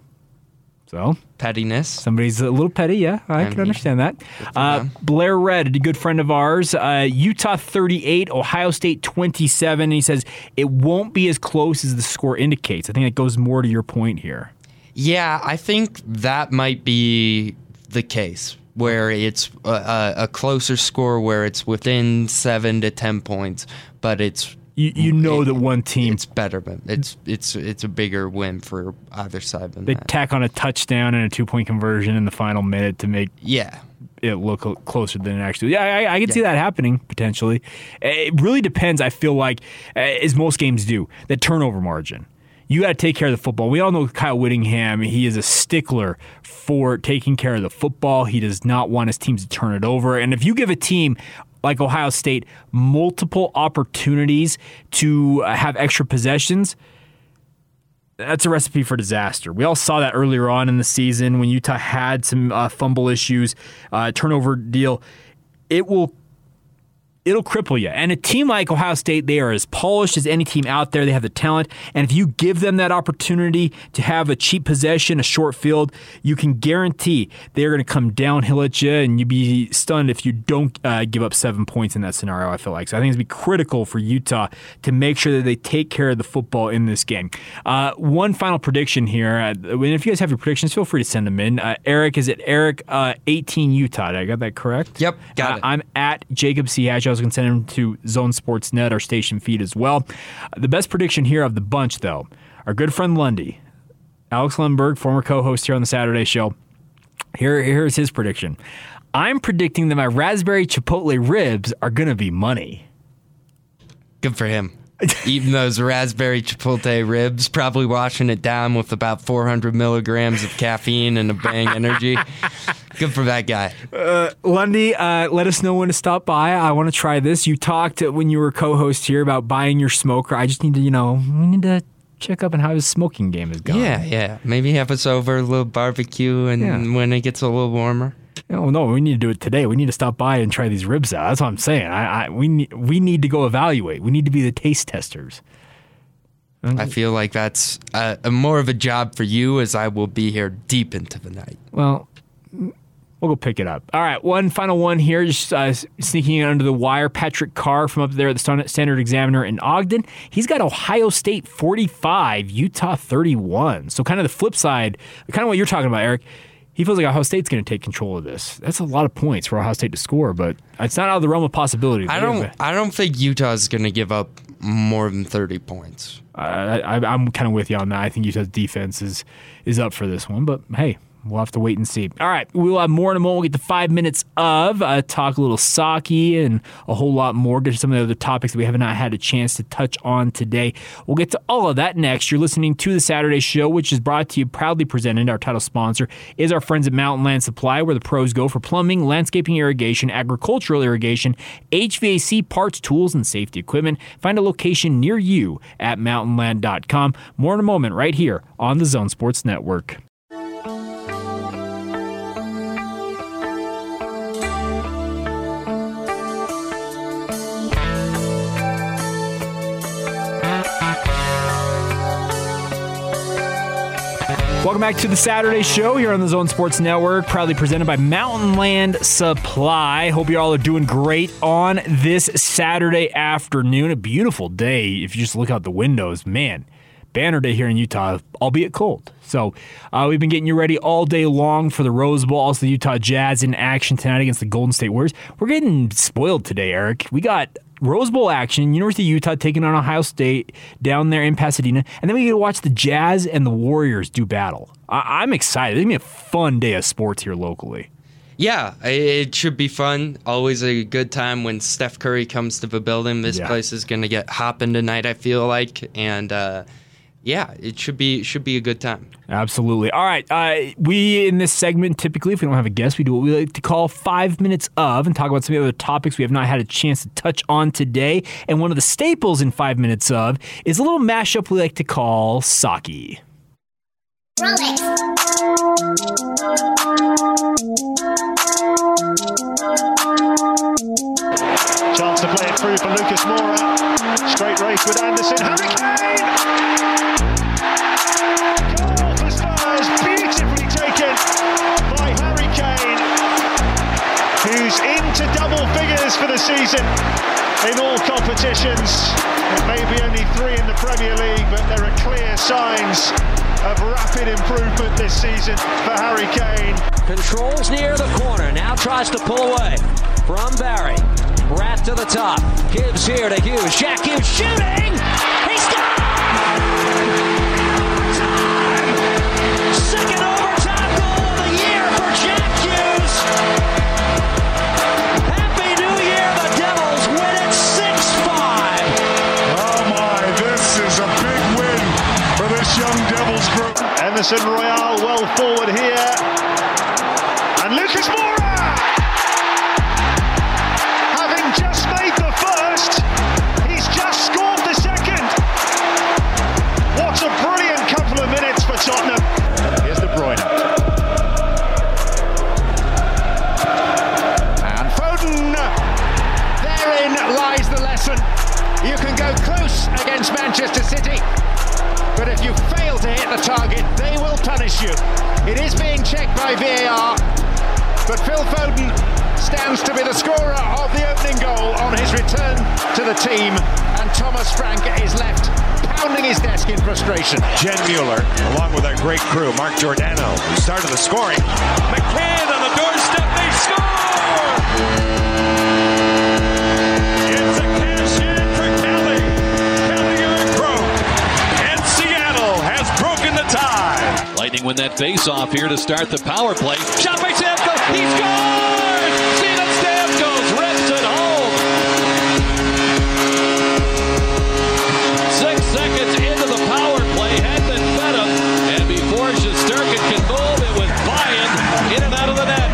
So pettiness. Somebody's a little petty. Yeah, I can understand that. Uh, Blair Red, a good friend of ours. Uh, Utah 38, Ohio State 27. he says it won't be as close as the score indicates. I think that goes more to your point here. Yeah, I think that might be the case where it's a, a, a closer score where it's within seven to 10 points, but it's You, you know that one team it's better, but it's it's it's a bigger win for either side than they that. tack on a touchdown and a two point conversion in the final minute to make yeah it look closer than it actually. Yeah, I, I can see that happening potentially. It really depends. I feel like, uh, as most games do, the turnover margin. You got to take care of the football. We all know Kyle Whittingham. He is a stickler for taking care of the football. He does not want his teams to turn it over. And if you give a team like Ohio State multiple opportunities to uh, have extra possessions, that's a recipe for disaster. We all saw that earlier on in the season when Utah had some uh, fumble issues, uh, turnover deal. It will it'll cripple you. And a team like Ohio State, they are as polished as any team out there. They have the talent. And if you give them that opportunity to have a cheap possession, a short field, you can guarantee they're going to come downhill at you and you'd be stunned if you don't uh, give up seven points in that scenario, I feel like. So I think it's going to be critical for Utah to make sure that they take care of the football in this game. Uh, one final prediction here. Uh, and if you guys have your predictions, feel free to send them in. Uh, Eric, is it Eric uh, 18 Utah? Did I got that correct? Yep, got it. I'm at Jacob C. Hatch. I was going to send him to Zone Sports Net, our station feed as well. The best prediction here of the bunch, though, our good friend Lundy, Alex Lundberg, former co-host here on the Saturday show. Here, here's his prediction. I'm predicting that my raspberry chipotle ribs are going to be money. Good for him. Eating those raspberry chipotle ribs, probably washing it down with about 400 milligrams of caffeine and a bang energy. Good for that guy. Uh, Lundy, uh, let us know when to stop by. I want to try this. You talked when you were co-host here about buying your smoker. I just need to, you know, we need to check up on how his smoking game is going. Yeah, yeah. Maybe have us over a little barbecue, and Yeah. when it gets a little warmer. Oh no, we need to do it today. We need to stop by and try these ribs out. That's what I'm saying. I, I we need we need to go evaluate. We need to be the taste testers. I feel like that's uh, a more of a job for you, as I will be here deep into the night. Well, we'll go pick it up. All right, one final one here, just uh, sneaking under the wire. Patrick Carr from up there at the Standard Examiner in Ogden. He's got Ohio State 45, Utah 31. So kind of the flip side, kind of what you're talking about, Eric. He feels like Ohio State's going to take control of this. That's a lot of points for Ohio State to score, but it's not out of the realm of possibility. I don't. I don't think Utah's going to give up more than 30 points. I, I, I'm kind of with you on that. I think Utah's defense is is up for this one, but hey, We'll have to wait and see. All right, we'll have more in a moment. We'll get the five minutes of uh, talk a little Sockey and a whole lot more. Get to some of the other topics that we have not had a chance to touch on today. We'll get to all of that next. You're listening to the Saturday Show, which is brought to you proudly presented. Our title sponsor is our friends at Mountain Land Supply, where the pros go for plumbing, landscaping, irrigation, agricultural irrigation, HVAC parts, tools, and safety equipment. Find a location near you at mountainland.com. More in a moment, right here on the Zone Sports Network. Welcome back to the Saturday Show here on the Zone Sports Network, proudly presented by Mountain Land Supply. Hope you all are doing great on this Saturday afternoon. A beautiful day. If you just look out the windows, man, banner day here in Utah, albeit cold. So uh, we've been getting you ready all day long for the Rose Bowl. Also, the Utah Jazz in action tonight against the Golden State Warriors. We're getting spoiled today, Eric. We got Rose Bowl action, University of Utah taking on Ohio State down there in Pasadena, and then we get to watch the Jazz and the Warriors do battle. I- I'm excited. It's gonna be a fun day of sports here locally. Yeah, it should be fun. Always a good time when Steph Curry comes to the building. This Yeah. place is going to get hopping tonight. I feel like, and uh, yeah, it should be should be a good time. Absolutely. All right. Uh, we, in this segment, typically, if we don't have a guest, we do what we like to call five minutes of and talk about some of the other topics we have not had a chance to touch on today. And one of the staples in five minutes of is a little mashup we like to call Chance to play it through for Lucas Moura. Straight race with Anderson. Harry Kane! Goal for Spurs. Beautifully taken by Harry Kane, who's into double figures for the season in all competitions. It may be only three in the Premier League, but there are clear signs of rapid improvement this season for Harry Kane. Controls near the corner. Now tries to pull away from Barry. Rat to the top. Gives here to Hughes. Jack Hughes shooting. He's got Second Emerson Royal well forward here. And Lucas Moura! Having just made the first, he's just scored the second. What a brilliant couple of minutes for Tottenham. Here's De Bruyne. And Foden. Therein lies the lesson. You can go close against Manchester City. But if you to hit the target, they will punish you. It is being checked by VAR, but Phil Foden stands to be the scorer of the opening goal on his return to the team, and Thomas Frank is left pounding his desk in frustration. Jen Mueller, along with our great crew, Mark Giordano, who started the scoring. McCann on the doorstep, they score! Lightning win that face-off here to start the power play. Shot by Stamkos. He scores! Steven Stamkos rips it home. Six seconds into the power play, had fed him, and before Shesterkin can move, it was Bayern in and out of the net.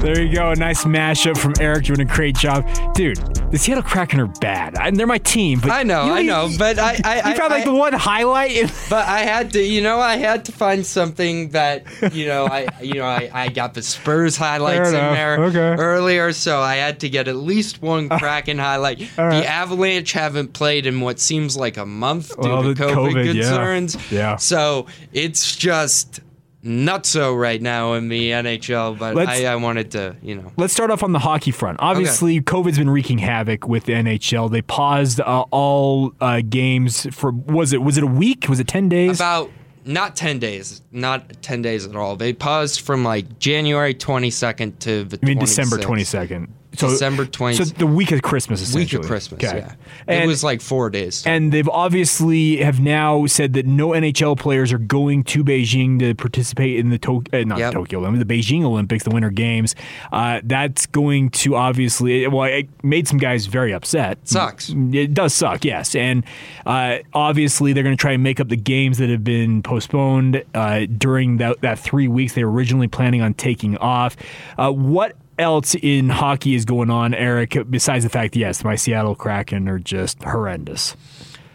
There you go. A nice mashup from Eric doing a great job. Dude, the Seattle Kraken are bad. I, they're my team. But I know, you- I know, but I, I, you I found like the one highlight. but I had to, you know, I had to find something that, you know, I, you know, I, I got the Spurs highlights in there Okay. earlier, so I had to get at least one uh, Kraken highlight. all right. The Avalanche haven't played in what seems like a month due Well, to COVID, COVID, yeah. concerns. Yeah. So it's just nutso right now in the NHL, but I, I wanted to, you know. Let's start off on the hockey front. Obviously, COVID's been wreaking havoc with the NHL. They paused uh, all uh, games for was it was it a week? Was it ten days? About not 10 days, not 10 days at all. They paused from like January 22nd to the I mean December twenty second. So December 20th. So the week of Christmas, Week of Christmas, Okay. yeah. And- it was like four days. And they've obviously have now said that no NHL players are going to Beijing to participate in the to- uh, not Yep. Tokyo Olympics, the Beijing Olympics, the Winter Games. Uh, that's going to obviously well, it made some guys very upset. Sucks. It does suck, yes. And uh, obviously they're going to try and make up the games that have been postponed uh, during that that three weeks they were originally planning on taking off. Uh, what else in hockey is going on, Eric? Besides the fact, yes, my Seattle Kraken are just horrendous.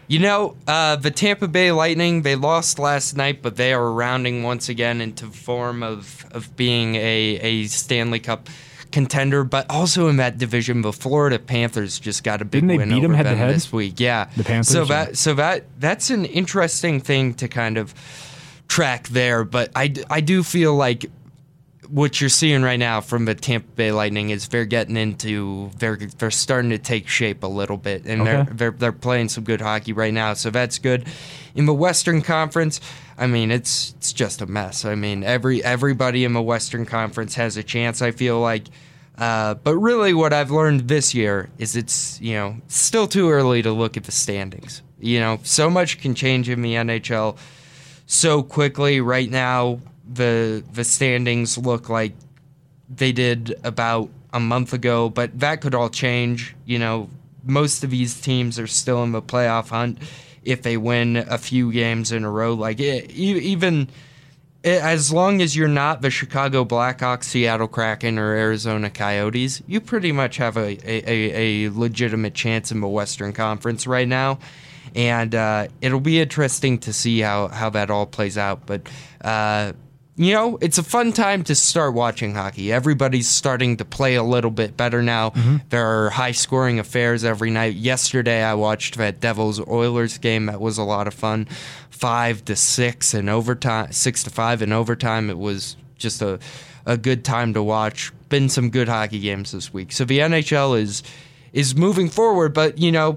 You know, uh, the Tampa Bay Lightning, they lost last night, but they are rounding once again into form of, of being a, a Stanley Cup contender, but also in that division, the Florida Panthers just got a big Didn't they win beat over 'em head to head? this week. Yeah, The Panthers, So yeah. that so that that's an interesting thing to kind of track there, but I, I do feel like what you're seeing right now from the Tampa Bay Lightning is they're getting into they're they're starting to take shape a little bit, and they're, they're they're playing some good hockey right now, so that's good. In the Western Conference, I mean it's it's just a mess. I mean every everybody in the Western Conference has a chance. I feel like. Uh, but really, what I've learned this year is it's you know still too early to look at the standings. You know, so much can change in the NHL so quickly. Right now, the the standings look like they did about a month ago, but that could all change. You know, most of these teams are still in the playoff hunt if they win a few games in a row. Like e- even as long as you're not the Chicago Blackhawks, Seattle Kraken, or Arizona Coyotes, you pretty much have a, a, a, a legitimate chance in the Western Conference right now. And uh, it'll be interesting to see how, how that all plays out. But, uh, you know, it's a fun time to start watching hockey. Everybody's starting to play a little bit better now. Mm-hmm. There are high scoring affairs every night. Yesterday, I watched that Devils Oilers game. That was a lot of fun. Five to six in overtime, six to five in overtime. It was just a, a good time to watch. Been some good hockey games this week. So the NHL is is moving forward, but you know,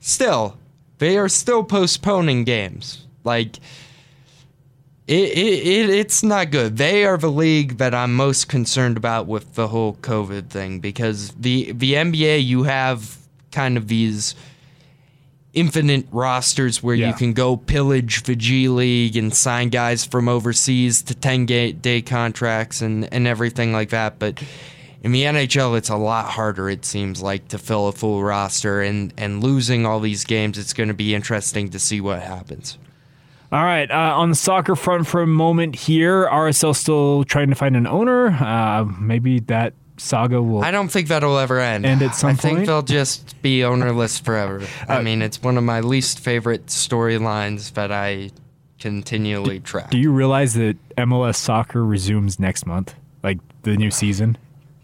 still they are still postponing games. Like it, it, it it's not good. They are the league that I'm most concerned about with the whole COVID thing because the the NBA you have kind of these infinite rosters where you can go pillage the G League and sign guys from overseas to 10 day contracts and, and everything like that. But in the NHL, it's a lot harder, it seems like, to fill a full roster. And, and losing all these games, it's going to be interesting to see what happens. All right, uh, on the soccer front for a moment here, RSL still trying to find an owner. Uh, maybe that saga will. I don't think that'll ever end. End at some I think they'll just be ownerless forever. Uh, I mean, it's one of my least favorite storylines that I continually track. Do you realize that MLS soccer resumes next month, like the new season?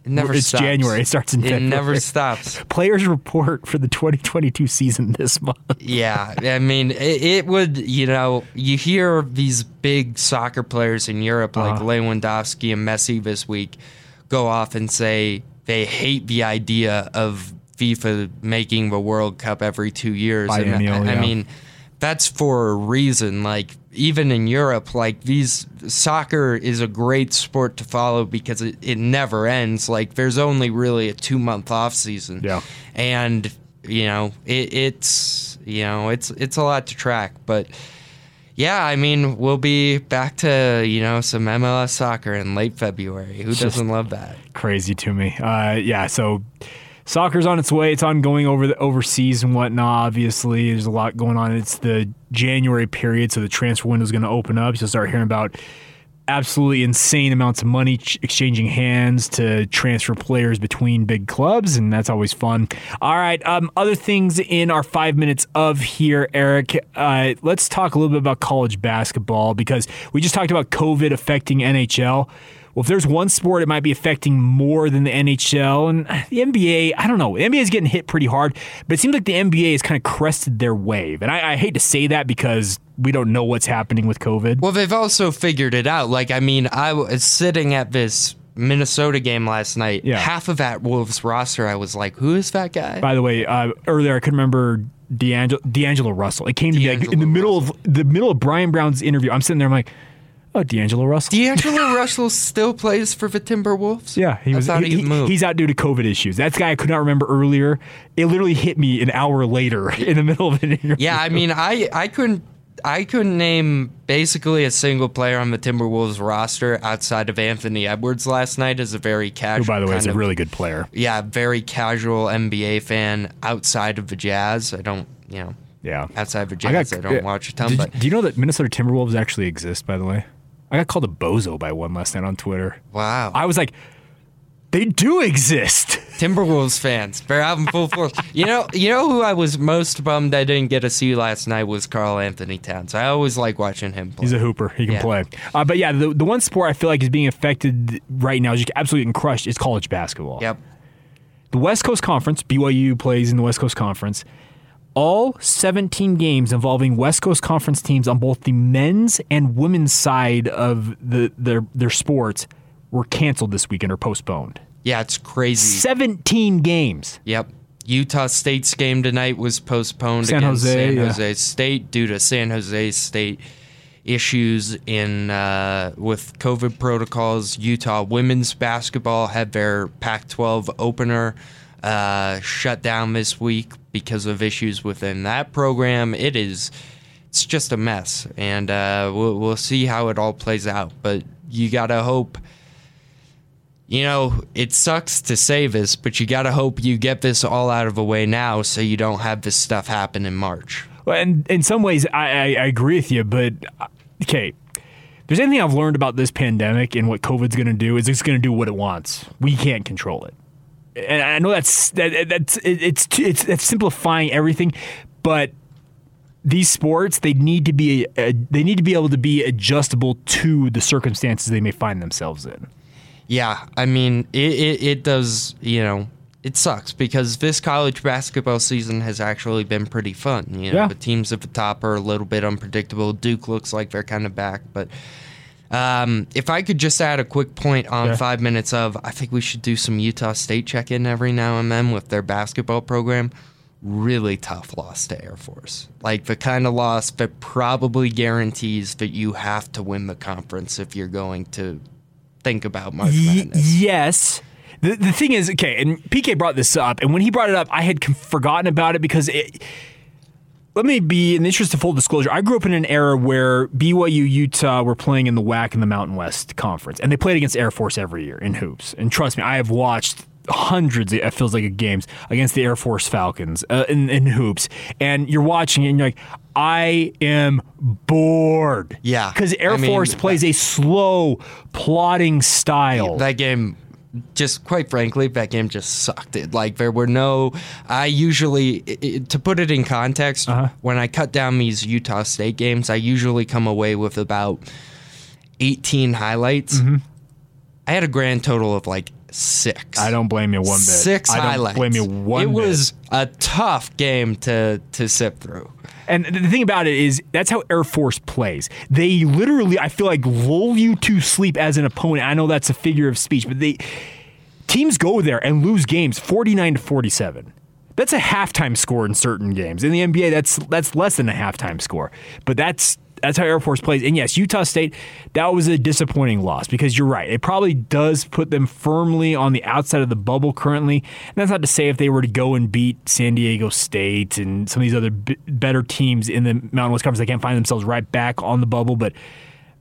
It never It's stops. January. It starts in It February. never stops. Players report for the 2022 season this month. Yeah, I mean, it, it would, you know, you hear these big soccer players in Europe like Uh-huh. Lewandowski and Messi this week go off and say they hate the idea of FIFA making the World Cup every two years. and I, Biennial, I yeah. mean, that's for a reason. Like, even in Europe, like these soccer is a great sport to follow because it, it never ends. Like, there's only really a two month off season. Yeah. And, you know, it, it's, you know, it's, it's a lot to track. But, yeah, I mean, we'll be back to, you know, some MLS soccer in late February. Who doesn't love that? Crazy to me. Uh, yeah, so soccer's on its way. It's ongoing over the overseas and whatnot. Obviously, there's a lot going on. It's the January period, so the transfer window is going to open up. You'll start hearing about absolutely insane amounts of money ch- exchanging hands to transfer players between big clubs, and that's always fun. All right, um, other things in our five minutes of here, Eric. Uh, let's talk a little bit about college basketball because we just talked about COVID affecting NHL. Well, if there's one sport it might be affecting more than the NHL and the NBA, I don't know. The NBA is getting hit pretty hard, but it seems like the NBA has kind of crested their wave. And I, I hate to say that because we don't know what's happening with COVID. Well, they've also figured it out. Like, I mean, I was sitting at this Minnesota game last night. Yeah. Half of that Wolves roster, I was like, who is that guy? By the way, uh, earlier I could remember D'Angelo, D'Angelo Russell. It came to me like in the middle of the middle of Bryan Brown's interview. I'm sitting there, I'm like, Oh, D'Angelo Russell. D'Angelo Russell still plays for the Timberwolves. Yeah, he I was. he- he moved. he's out due to COVID issues. That's the guy I could not remember earlier. It literally hit me an hour later in the middle of an interview. Yeah, I mean, I I couldn't I couldn't name basically a single player on the Timberwolves roster outside of Anthony Edwards last night as a very Who, casual. by the way, is a really good player. yeah, very casual NBA fan outside of the Jazz. I don't, you know, Yeah. outside of the I Jazz, got- I, don't watch a ton. Did- but do you know that Minnesota Timberwolves actually exist? By the way, I got called a bozo by one last night on Twitter. wow, I was like, they do exist. Timberwolves fans, they're out in full force. You know, you know who I was most bummed I didn't get to see last night was Karl-Anthony Towns. I always like watching him play. He's a hooper. He can Yeah. play. Uh, but yeah, the, the one sport I feel like is being affected right now, is just absolutely getting crushed, is college basketball. Yep. The West Coast Conference, BYU plays in the West Coast Conference. All 17 games involving West Coast Conference teams on both the men's and women's side of the their their sports were canceled this weekend or postponed. Yeah, it's crazy. 17 games. Yep. Utah State's game tonight was postponed San against Jose, San yeah. Jose State due to San Jose State issues in uh, with COVID protocols. Utah women's basketball had their Pac-12 opener uh, shut down this week because of issues within that program. It is it's just a mess, and uh, we'll, we'll see how it all plays out. But you gotta hope you know, it sucks to say this, but you got to hope you get this all out of the way now so you don't have this stuff happen in March. Well, and in some ways, I, I, I agree with you, but okay. There's anything I've learned about this pandemic and what COVID's going to do is it's going to do what it wants. We can't control it, and I know that's that, that's it, it's it's it's simplifying everything, but these sports they need to be uh, they need to be able to be adjustable to the circumstances they may find themselves in. Yeah, I mean, it, it, it does, you know, it sucks because this college basketball season has actually been pretty fun. You know, Yeah. the teams at the top are a little bit unpredictable. Duke looks like they're kind of back, but um, if I could just add a quick point on Yeah. five minutes of, I think we should do some Utah State check in every now and then with their basketball program. Really tough loss to Air Force. Like the kind of loss that probably guarantees that you have to win the conference if you're going to think about March Madness. yes. The, the thing is, okay, and PK brought this up, and when he brought it up, I had com- forgotten about it because it. Let me be, in the interest of full disclosure, I grew up in an era where BYU, Utah were playing in the WAC and the Mountain West Conference, and they played against Air Force every year in hoops. And trust me, I have watched hundreds, it feels like, of games against the Air Force Falcons uh, in, in hoops. And you're watching it, and you're like, I am bored. Yeah. Because Air I mean, Force plays a slow, plodding style. That game, just quite frankly, that game just sucked. It like there were no. I usually, i- i- to put it in context, Uh-huh. when I cut down these Utah State games, I usually come away with about eighteen highlights. Mm-hmm. I had a grand total of like six. I don't blame you one bit. Six I don't highlights. blame you one It bit. was a tough game to to sit through. And the thing about it is, that's how Air Force plays. They literally, I feel like, lull you to sleep as an opponent. I know that's a figure of speech, but they teams go there and lose games 49 to 47. That's a halftime score in certain games. In the NBA, that's that's less than a halftime score. But that's that's how Air Force plays. And yes, Utah State, that was a disappointing loss because you're right. It probably does put them firmly on the outside of the bubble currently. And that's not to say if they were to go and beat San Diego State and some of these other b- better teams in the Mountain West Conference, they can't find themselves right back on the bubble. But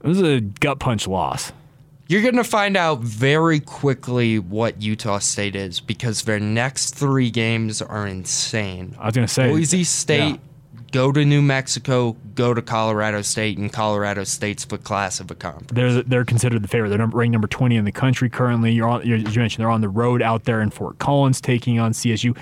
it was a gut punch loss. You're going to find out very quickly what Utah State is because their next three games are insane. I was going to say Boise State, go to New Mexico, go to Colorado State, and Colorado State's the class of a conference. They're they're considered the favorite. They're number, ranked number twenty in the country currently. You're on, you're, as you mentioned, they're on the road out there in Fort Collins, taking on CSU.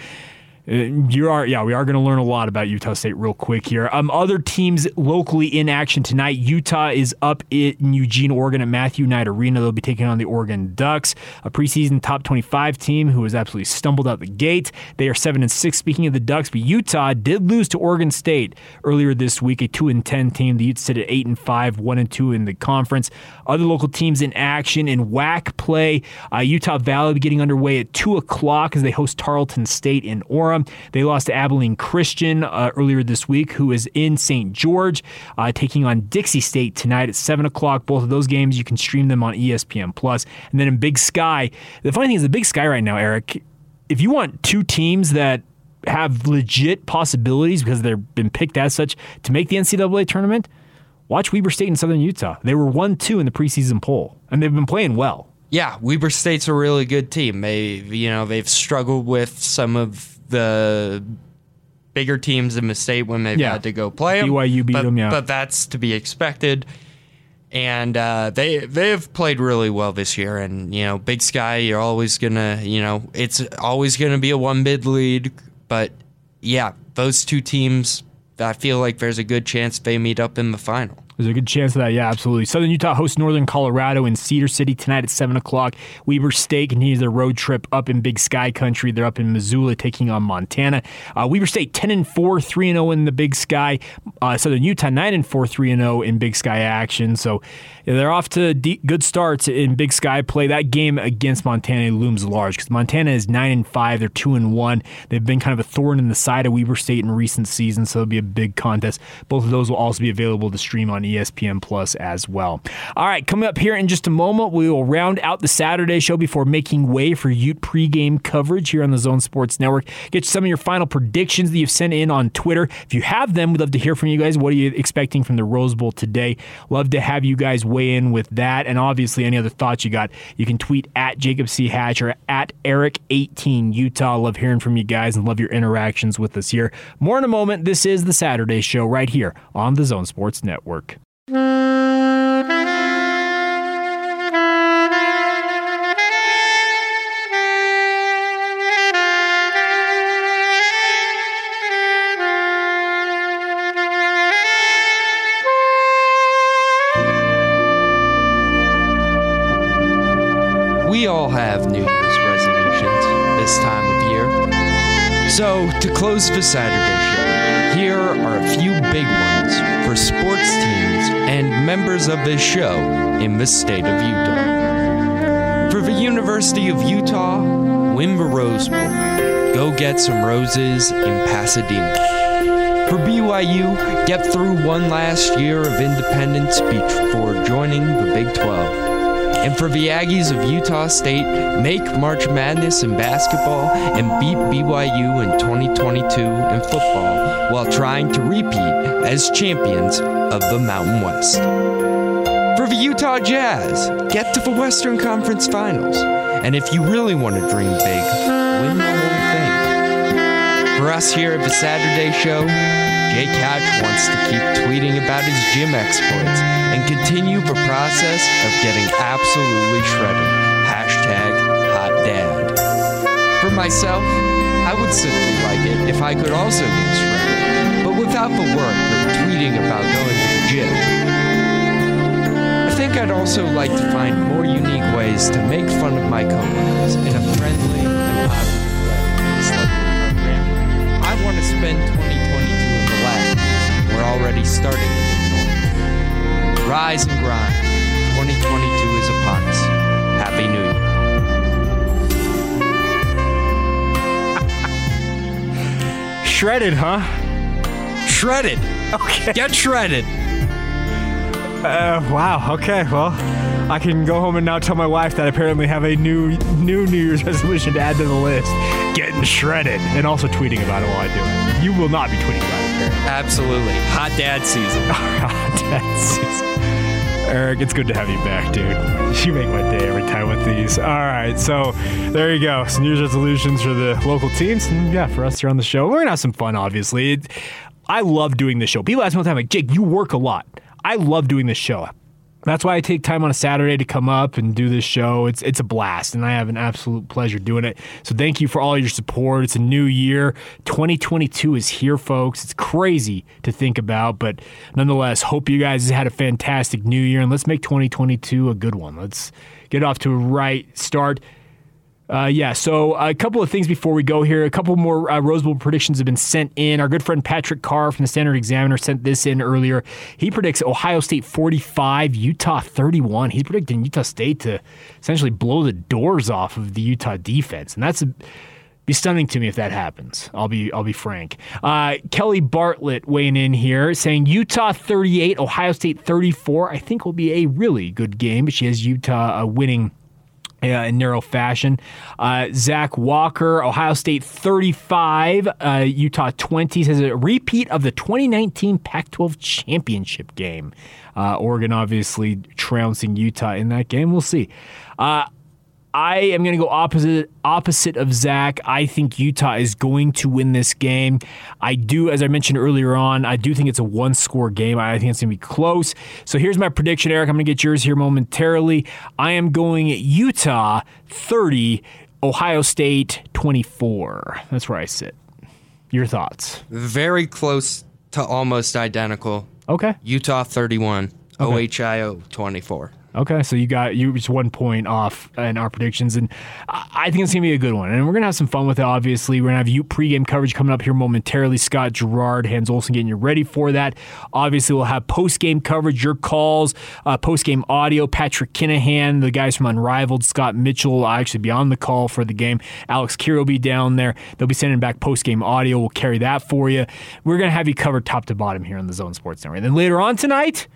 Uh, You are, yeah, we are going to learn a lot about Utah State real quick here. Um, other teams locally in action tonight. Utah is up in Eugene, Oregon at Matthew Knight Arena. They'll be taking on the Oregon Ducks, a preseason top 25 team who has absolutely stumbled out the gate. They are seven and six. Speaking of the Ducks, but Utah did lose to Oregon State earlier this week, a two and ten team. The Utes sit at eight and five, one and two in the conference. Other local teams in action in WAC play. Uh, Utah Valley getting underway at two o'clock as they host Tarleton State in Orem. They lost to Abilene Christian uh, earlier this week, who is in St. George, uh, taking on Dixie State tonight at 7 o'clock. Both of those games, you can stream them on ESPN Plus. And then in Big Sky, the funny thing is, the Big Sky right now, Eric, if you want two teams that have legit possibilities because they've been picked as such to make the NCAA tournament, watch Weber State and Southern Utah. They were 1 2 in the preseason poll, and they've been playing well. Yeah, Weber State's a really good team. They, you know, they've struggled with some of the bigger teams in the state when they've Yeah. had to go play them. BYU beat but, 'em, yeah. But that's to be expected. And uh, they they've played really well this year. And you know, Big Sky, you're always gonna, you know, it's always gonna be a one bid lead. But yeah, those two teams, I feel like there's a good chance they meet up in the final. There's a good chance of that. Yeah, absolutely. Southern Utah hosts Northern Colorado in Cedar City tonight at 7 o'clock. Weber State continues their road trip up in Big Sky Country. They're up in Missoula taking on Montana. Uh, Weber State 10 and 4, 3 and 0 in the Big Sky. Uh, Southern Utah 9 and 4, 3 and 0 in Big Sky action. So yeah, they're off to good starts in Big Sky play. That game against Montana looms large because Montana is 9 and 5. They're 2 and 1. They've been kind of a thorn in the side of Weber State in recent seasons, so it'll be a big contest. Both of those will also be available to stream on ESPN Plus as well. All right, coming up here in just a moment, we will round out the Saturday show before making way for Ute pregame coverage here on the Zone Sports Network. Get some of your final predictions that you've sent in on Twitter. If you have them, we'd love to hear from you guys. What are you expecting from the Rose Bowl today? Love to have you guys weigh in with that. And obviously, any other thoughts you got, you can tweet at Jacob C. Hatch or at Eric18 Utah. Love hearing from you guys and love your interactions with us here. More in a moment. This is the Saturday show right here on the Zone Sports Network. Close the Saturday show, here are a few big ones for sports teams and members of this show in the state of Utah. For the University of Utah, win the Rose Bowl. Go get some roses in Pasadena. For BYU, get through one last year of independence before joining the Big 12. And for the Aggies of Utah State, make March Madness in basketball and beat BYU in 2022 in football while trying to repeat as champions of the Mountain West. For the Utah Jazz, get to the Western Conference Finals. And if you really want to dream big, win the whole thing. For us here at the Saturday Show, Jake Hatch wants to keep tweeting about his gym exploits and continue the process of getting absolutely shredded. Hashtag hot dad. For myself, I would simply like it if I could also get shredded, but without the work of tweeting about going to the gym. I think I'd also like to find more unique ways to make fun of my coworkers in a friendly and positive way. I want to spend 2022 already starting a new. Rise and grind. 2022 is upon us. Happy New Year. Shredded, huh? Shredded. Okay. Get shredded. Uh, wow. Okay. Well, I can go home and now tell my wife that I apparently have a new new New Year's resolution to add to the list: getting shredded, and also tweeting about it while I do it. You will not be tweeting about Absolutely. Hot dad season. Hot dad season. Eric, it's good to have you back, dude. You make my day every time with these. All right, so there you go. Some New Year's resolutions for the local teams, and yeah, for us here on the show. We're gonna have some fun, obviously. I love doing this show. People ask me all the time, like, Jake, you work a lot. I love doing this show. That's why I take time on a Saturday to come up and do this show. It's it's a blast, and I have an absolute pleasure doing it. So thank you for all your support. It's a new year. 2022 is here, folks. It's crazy to think about, but nonetheless, hope you guys had a fantastic new year, and let's make 2022 a good one. Let's get off to a right start. Uh, yeah, so a couple of things before we go here. A couple more uh, Rose Bowl predictions have been sent in. Our good friend Patrick Carr from the Standard Examiner sent this in earlier. He predicts Ohio State 45, Utah 31. He's predicting Utah State to essentially blow the doors off of the Utah defense. And that's a be stunning to me if that happens. I'll be I'll be frank. Uh, Kelly Bartlett weighing in here saying Utah 38, Ohio State 34. I think will be a really good game. But she has Utah uh, winning. Uh, in narrow fashion. Uh, Zach Walker, Ohio State 35, uh, Utah 20 says a repeat of the 2019 Pac 12 championship game. Uh, Oregon obviously trouncing Utah in that game. We'll see. I am going to go opposite opposite of Zach. I think Utah is going to win this game. I do, as I mentioned earlier on, I do think it's a one score game. I think it's going to be close. So here's my prediction, Eric. I'm going to get yours here momentarily. I am going Utah 30, Ohio State 24. That's where I sit. Your thoughts? Very close to almost identical. Okay. Utah 31, OHIO 24. Okay, so you got you just one point off in our predictions, and I I think it's gonna be a good one. And we're gonna have some fun with it. Obviously, we're gonna have you pregame coverage coming up here momentarily. Scott Garrard, Hans Olsen, getting you ready for that. Obviously, we'll have postgame coverage, your calls, uh, postgame audio. Patrick Kinahan, the guys from Unrivaled, Scott Mitchell will actually be on the call for the game. Alex Kirry will be down there. They'll be sending back postgame audio. We'll carry that for you. We're gonna have you covered top to bottom here on the Zone Sports Network. And then later on tonight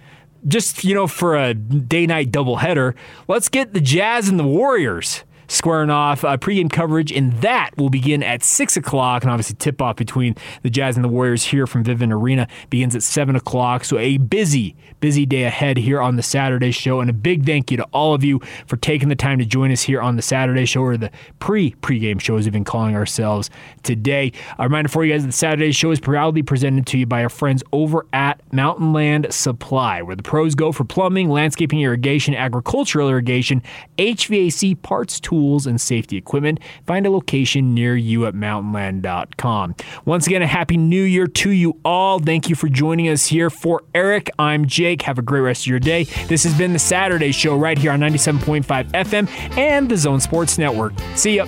just you know for a day night doubleheader, let's get the Jazz and the Warriors squaring off. Uh, pregame coverage, and that will begin at six o'clock, and obviously tip off between the Jazz and the Warriors here from Vivint Arena begins at seven o'clock. So a busy, busy day ahead here on the Saturday show, and a big thank you to all of you for taking the time to join us here on the Saturday show or the pre pregame show as we've been calling ourselves today. A reminder for you guys: that the Saturday show is proudly presented to you by our friends over at Mountain Land Supply, where the pros go for plumbing, landscaping, irrigation, agricultural irrigation, HVAC parts, tools and safety equipment. Find a location near you at mountainland.com. Once again, a happy new year to you all. Thank you for joining us here. For Eric, I'm Jake. Have a great rest of your day. This has been the Saturday show right here on 97.5 FM and the Zone Sports Network. See ya.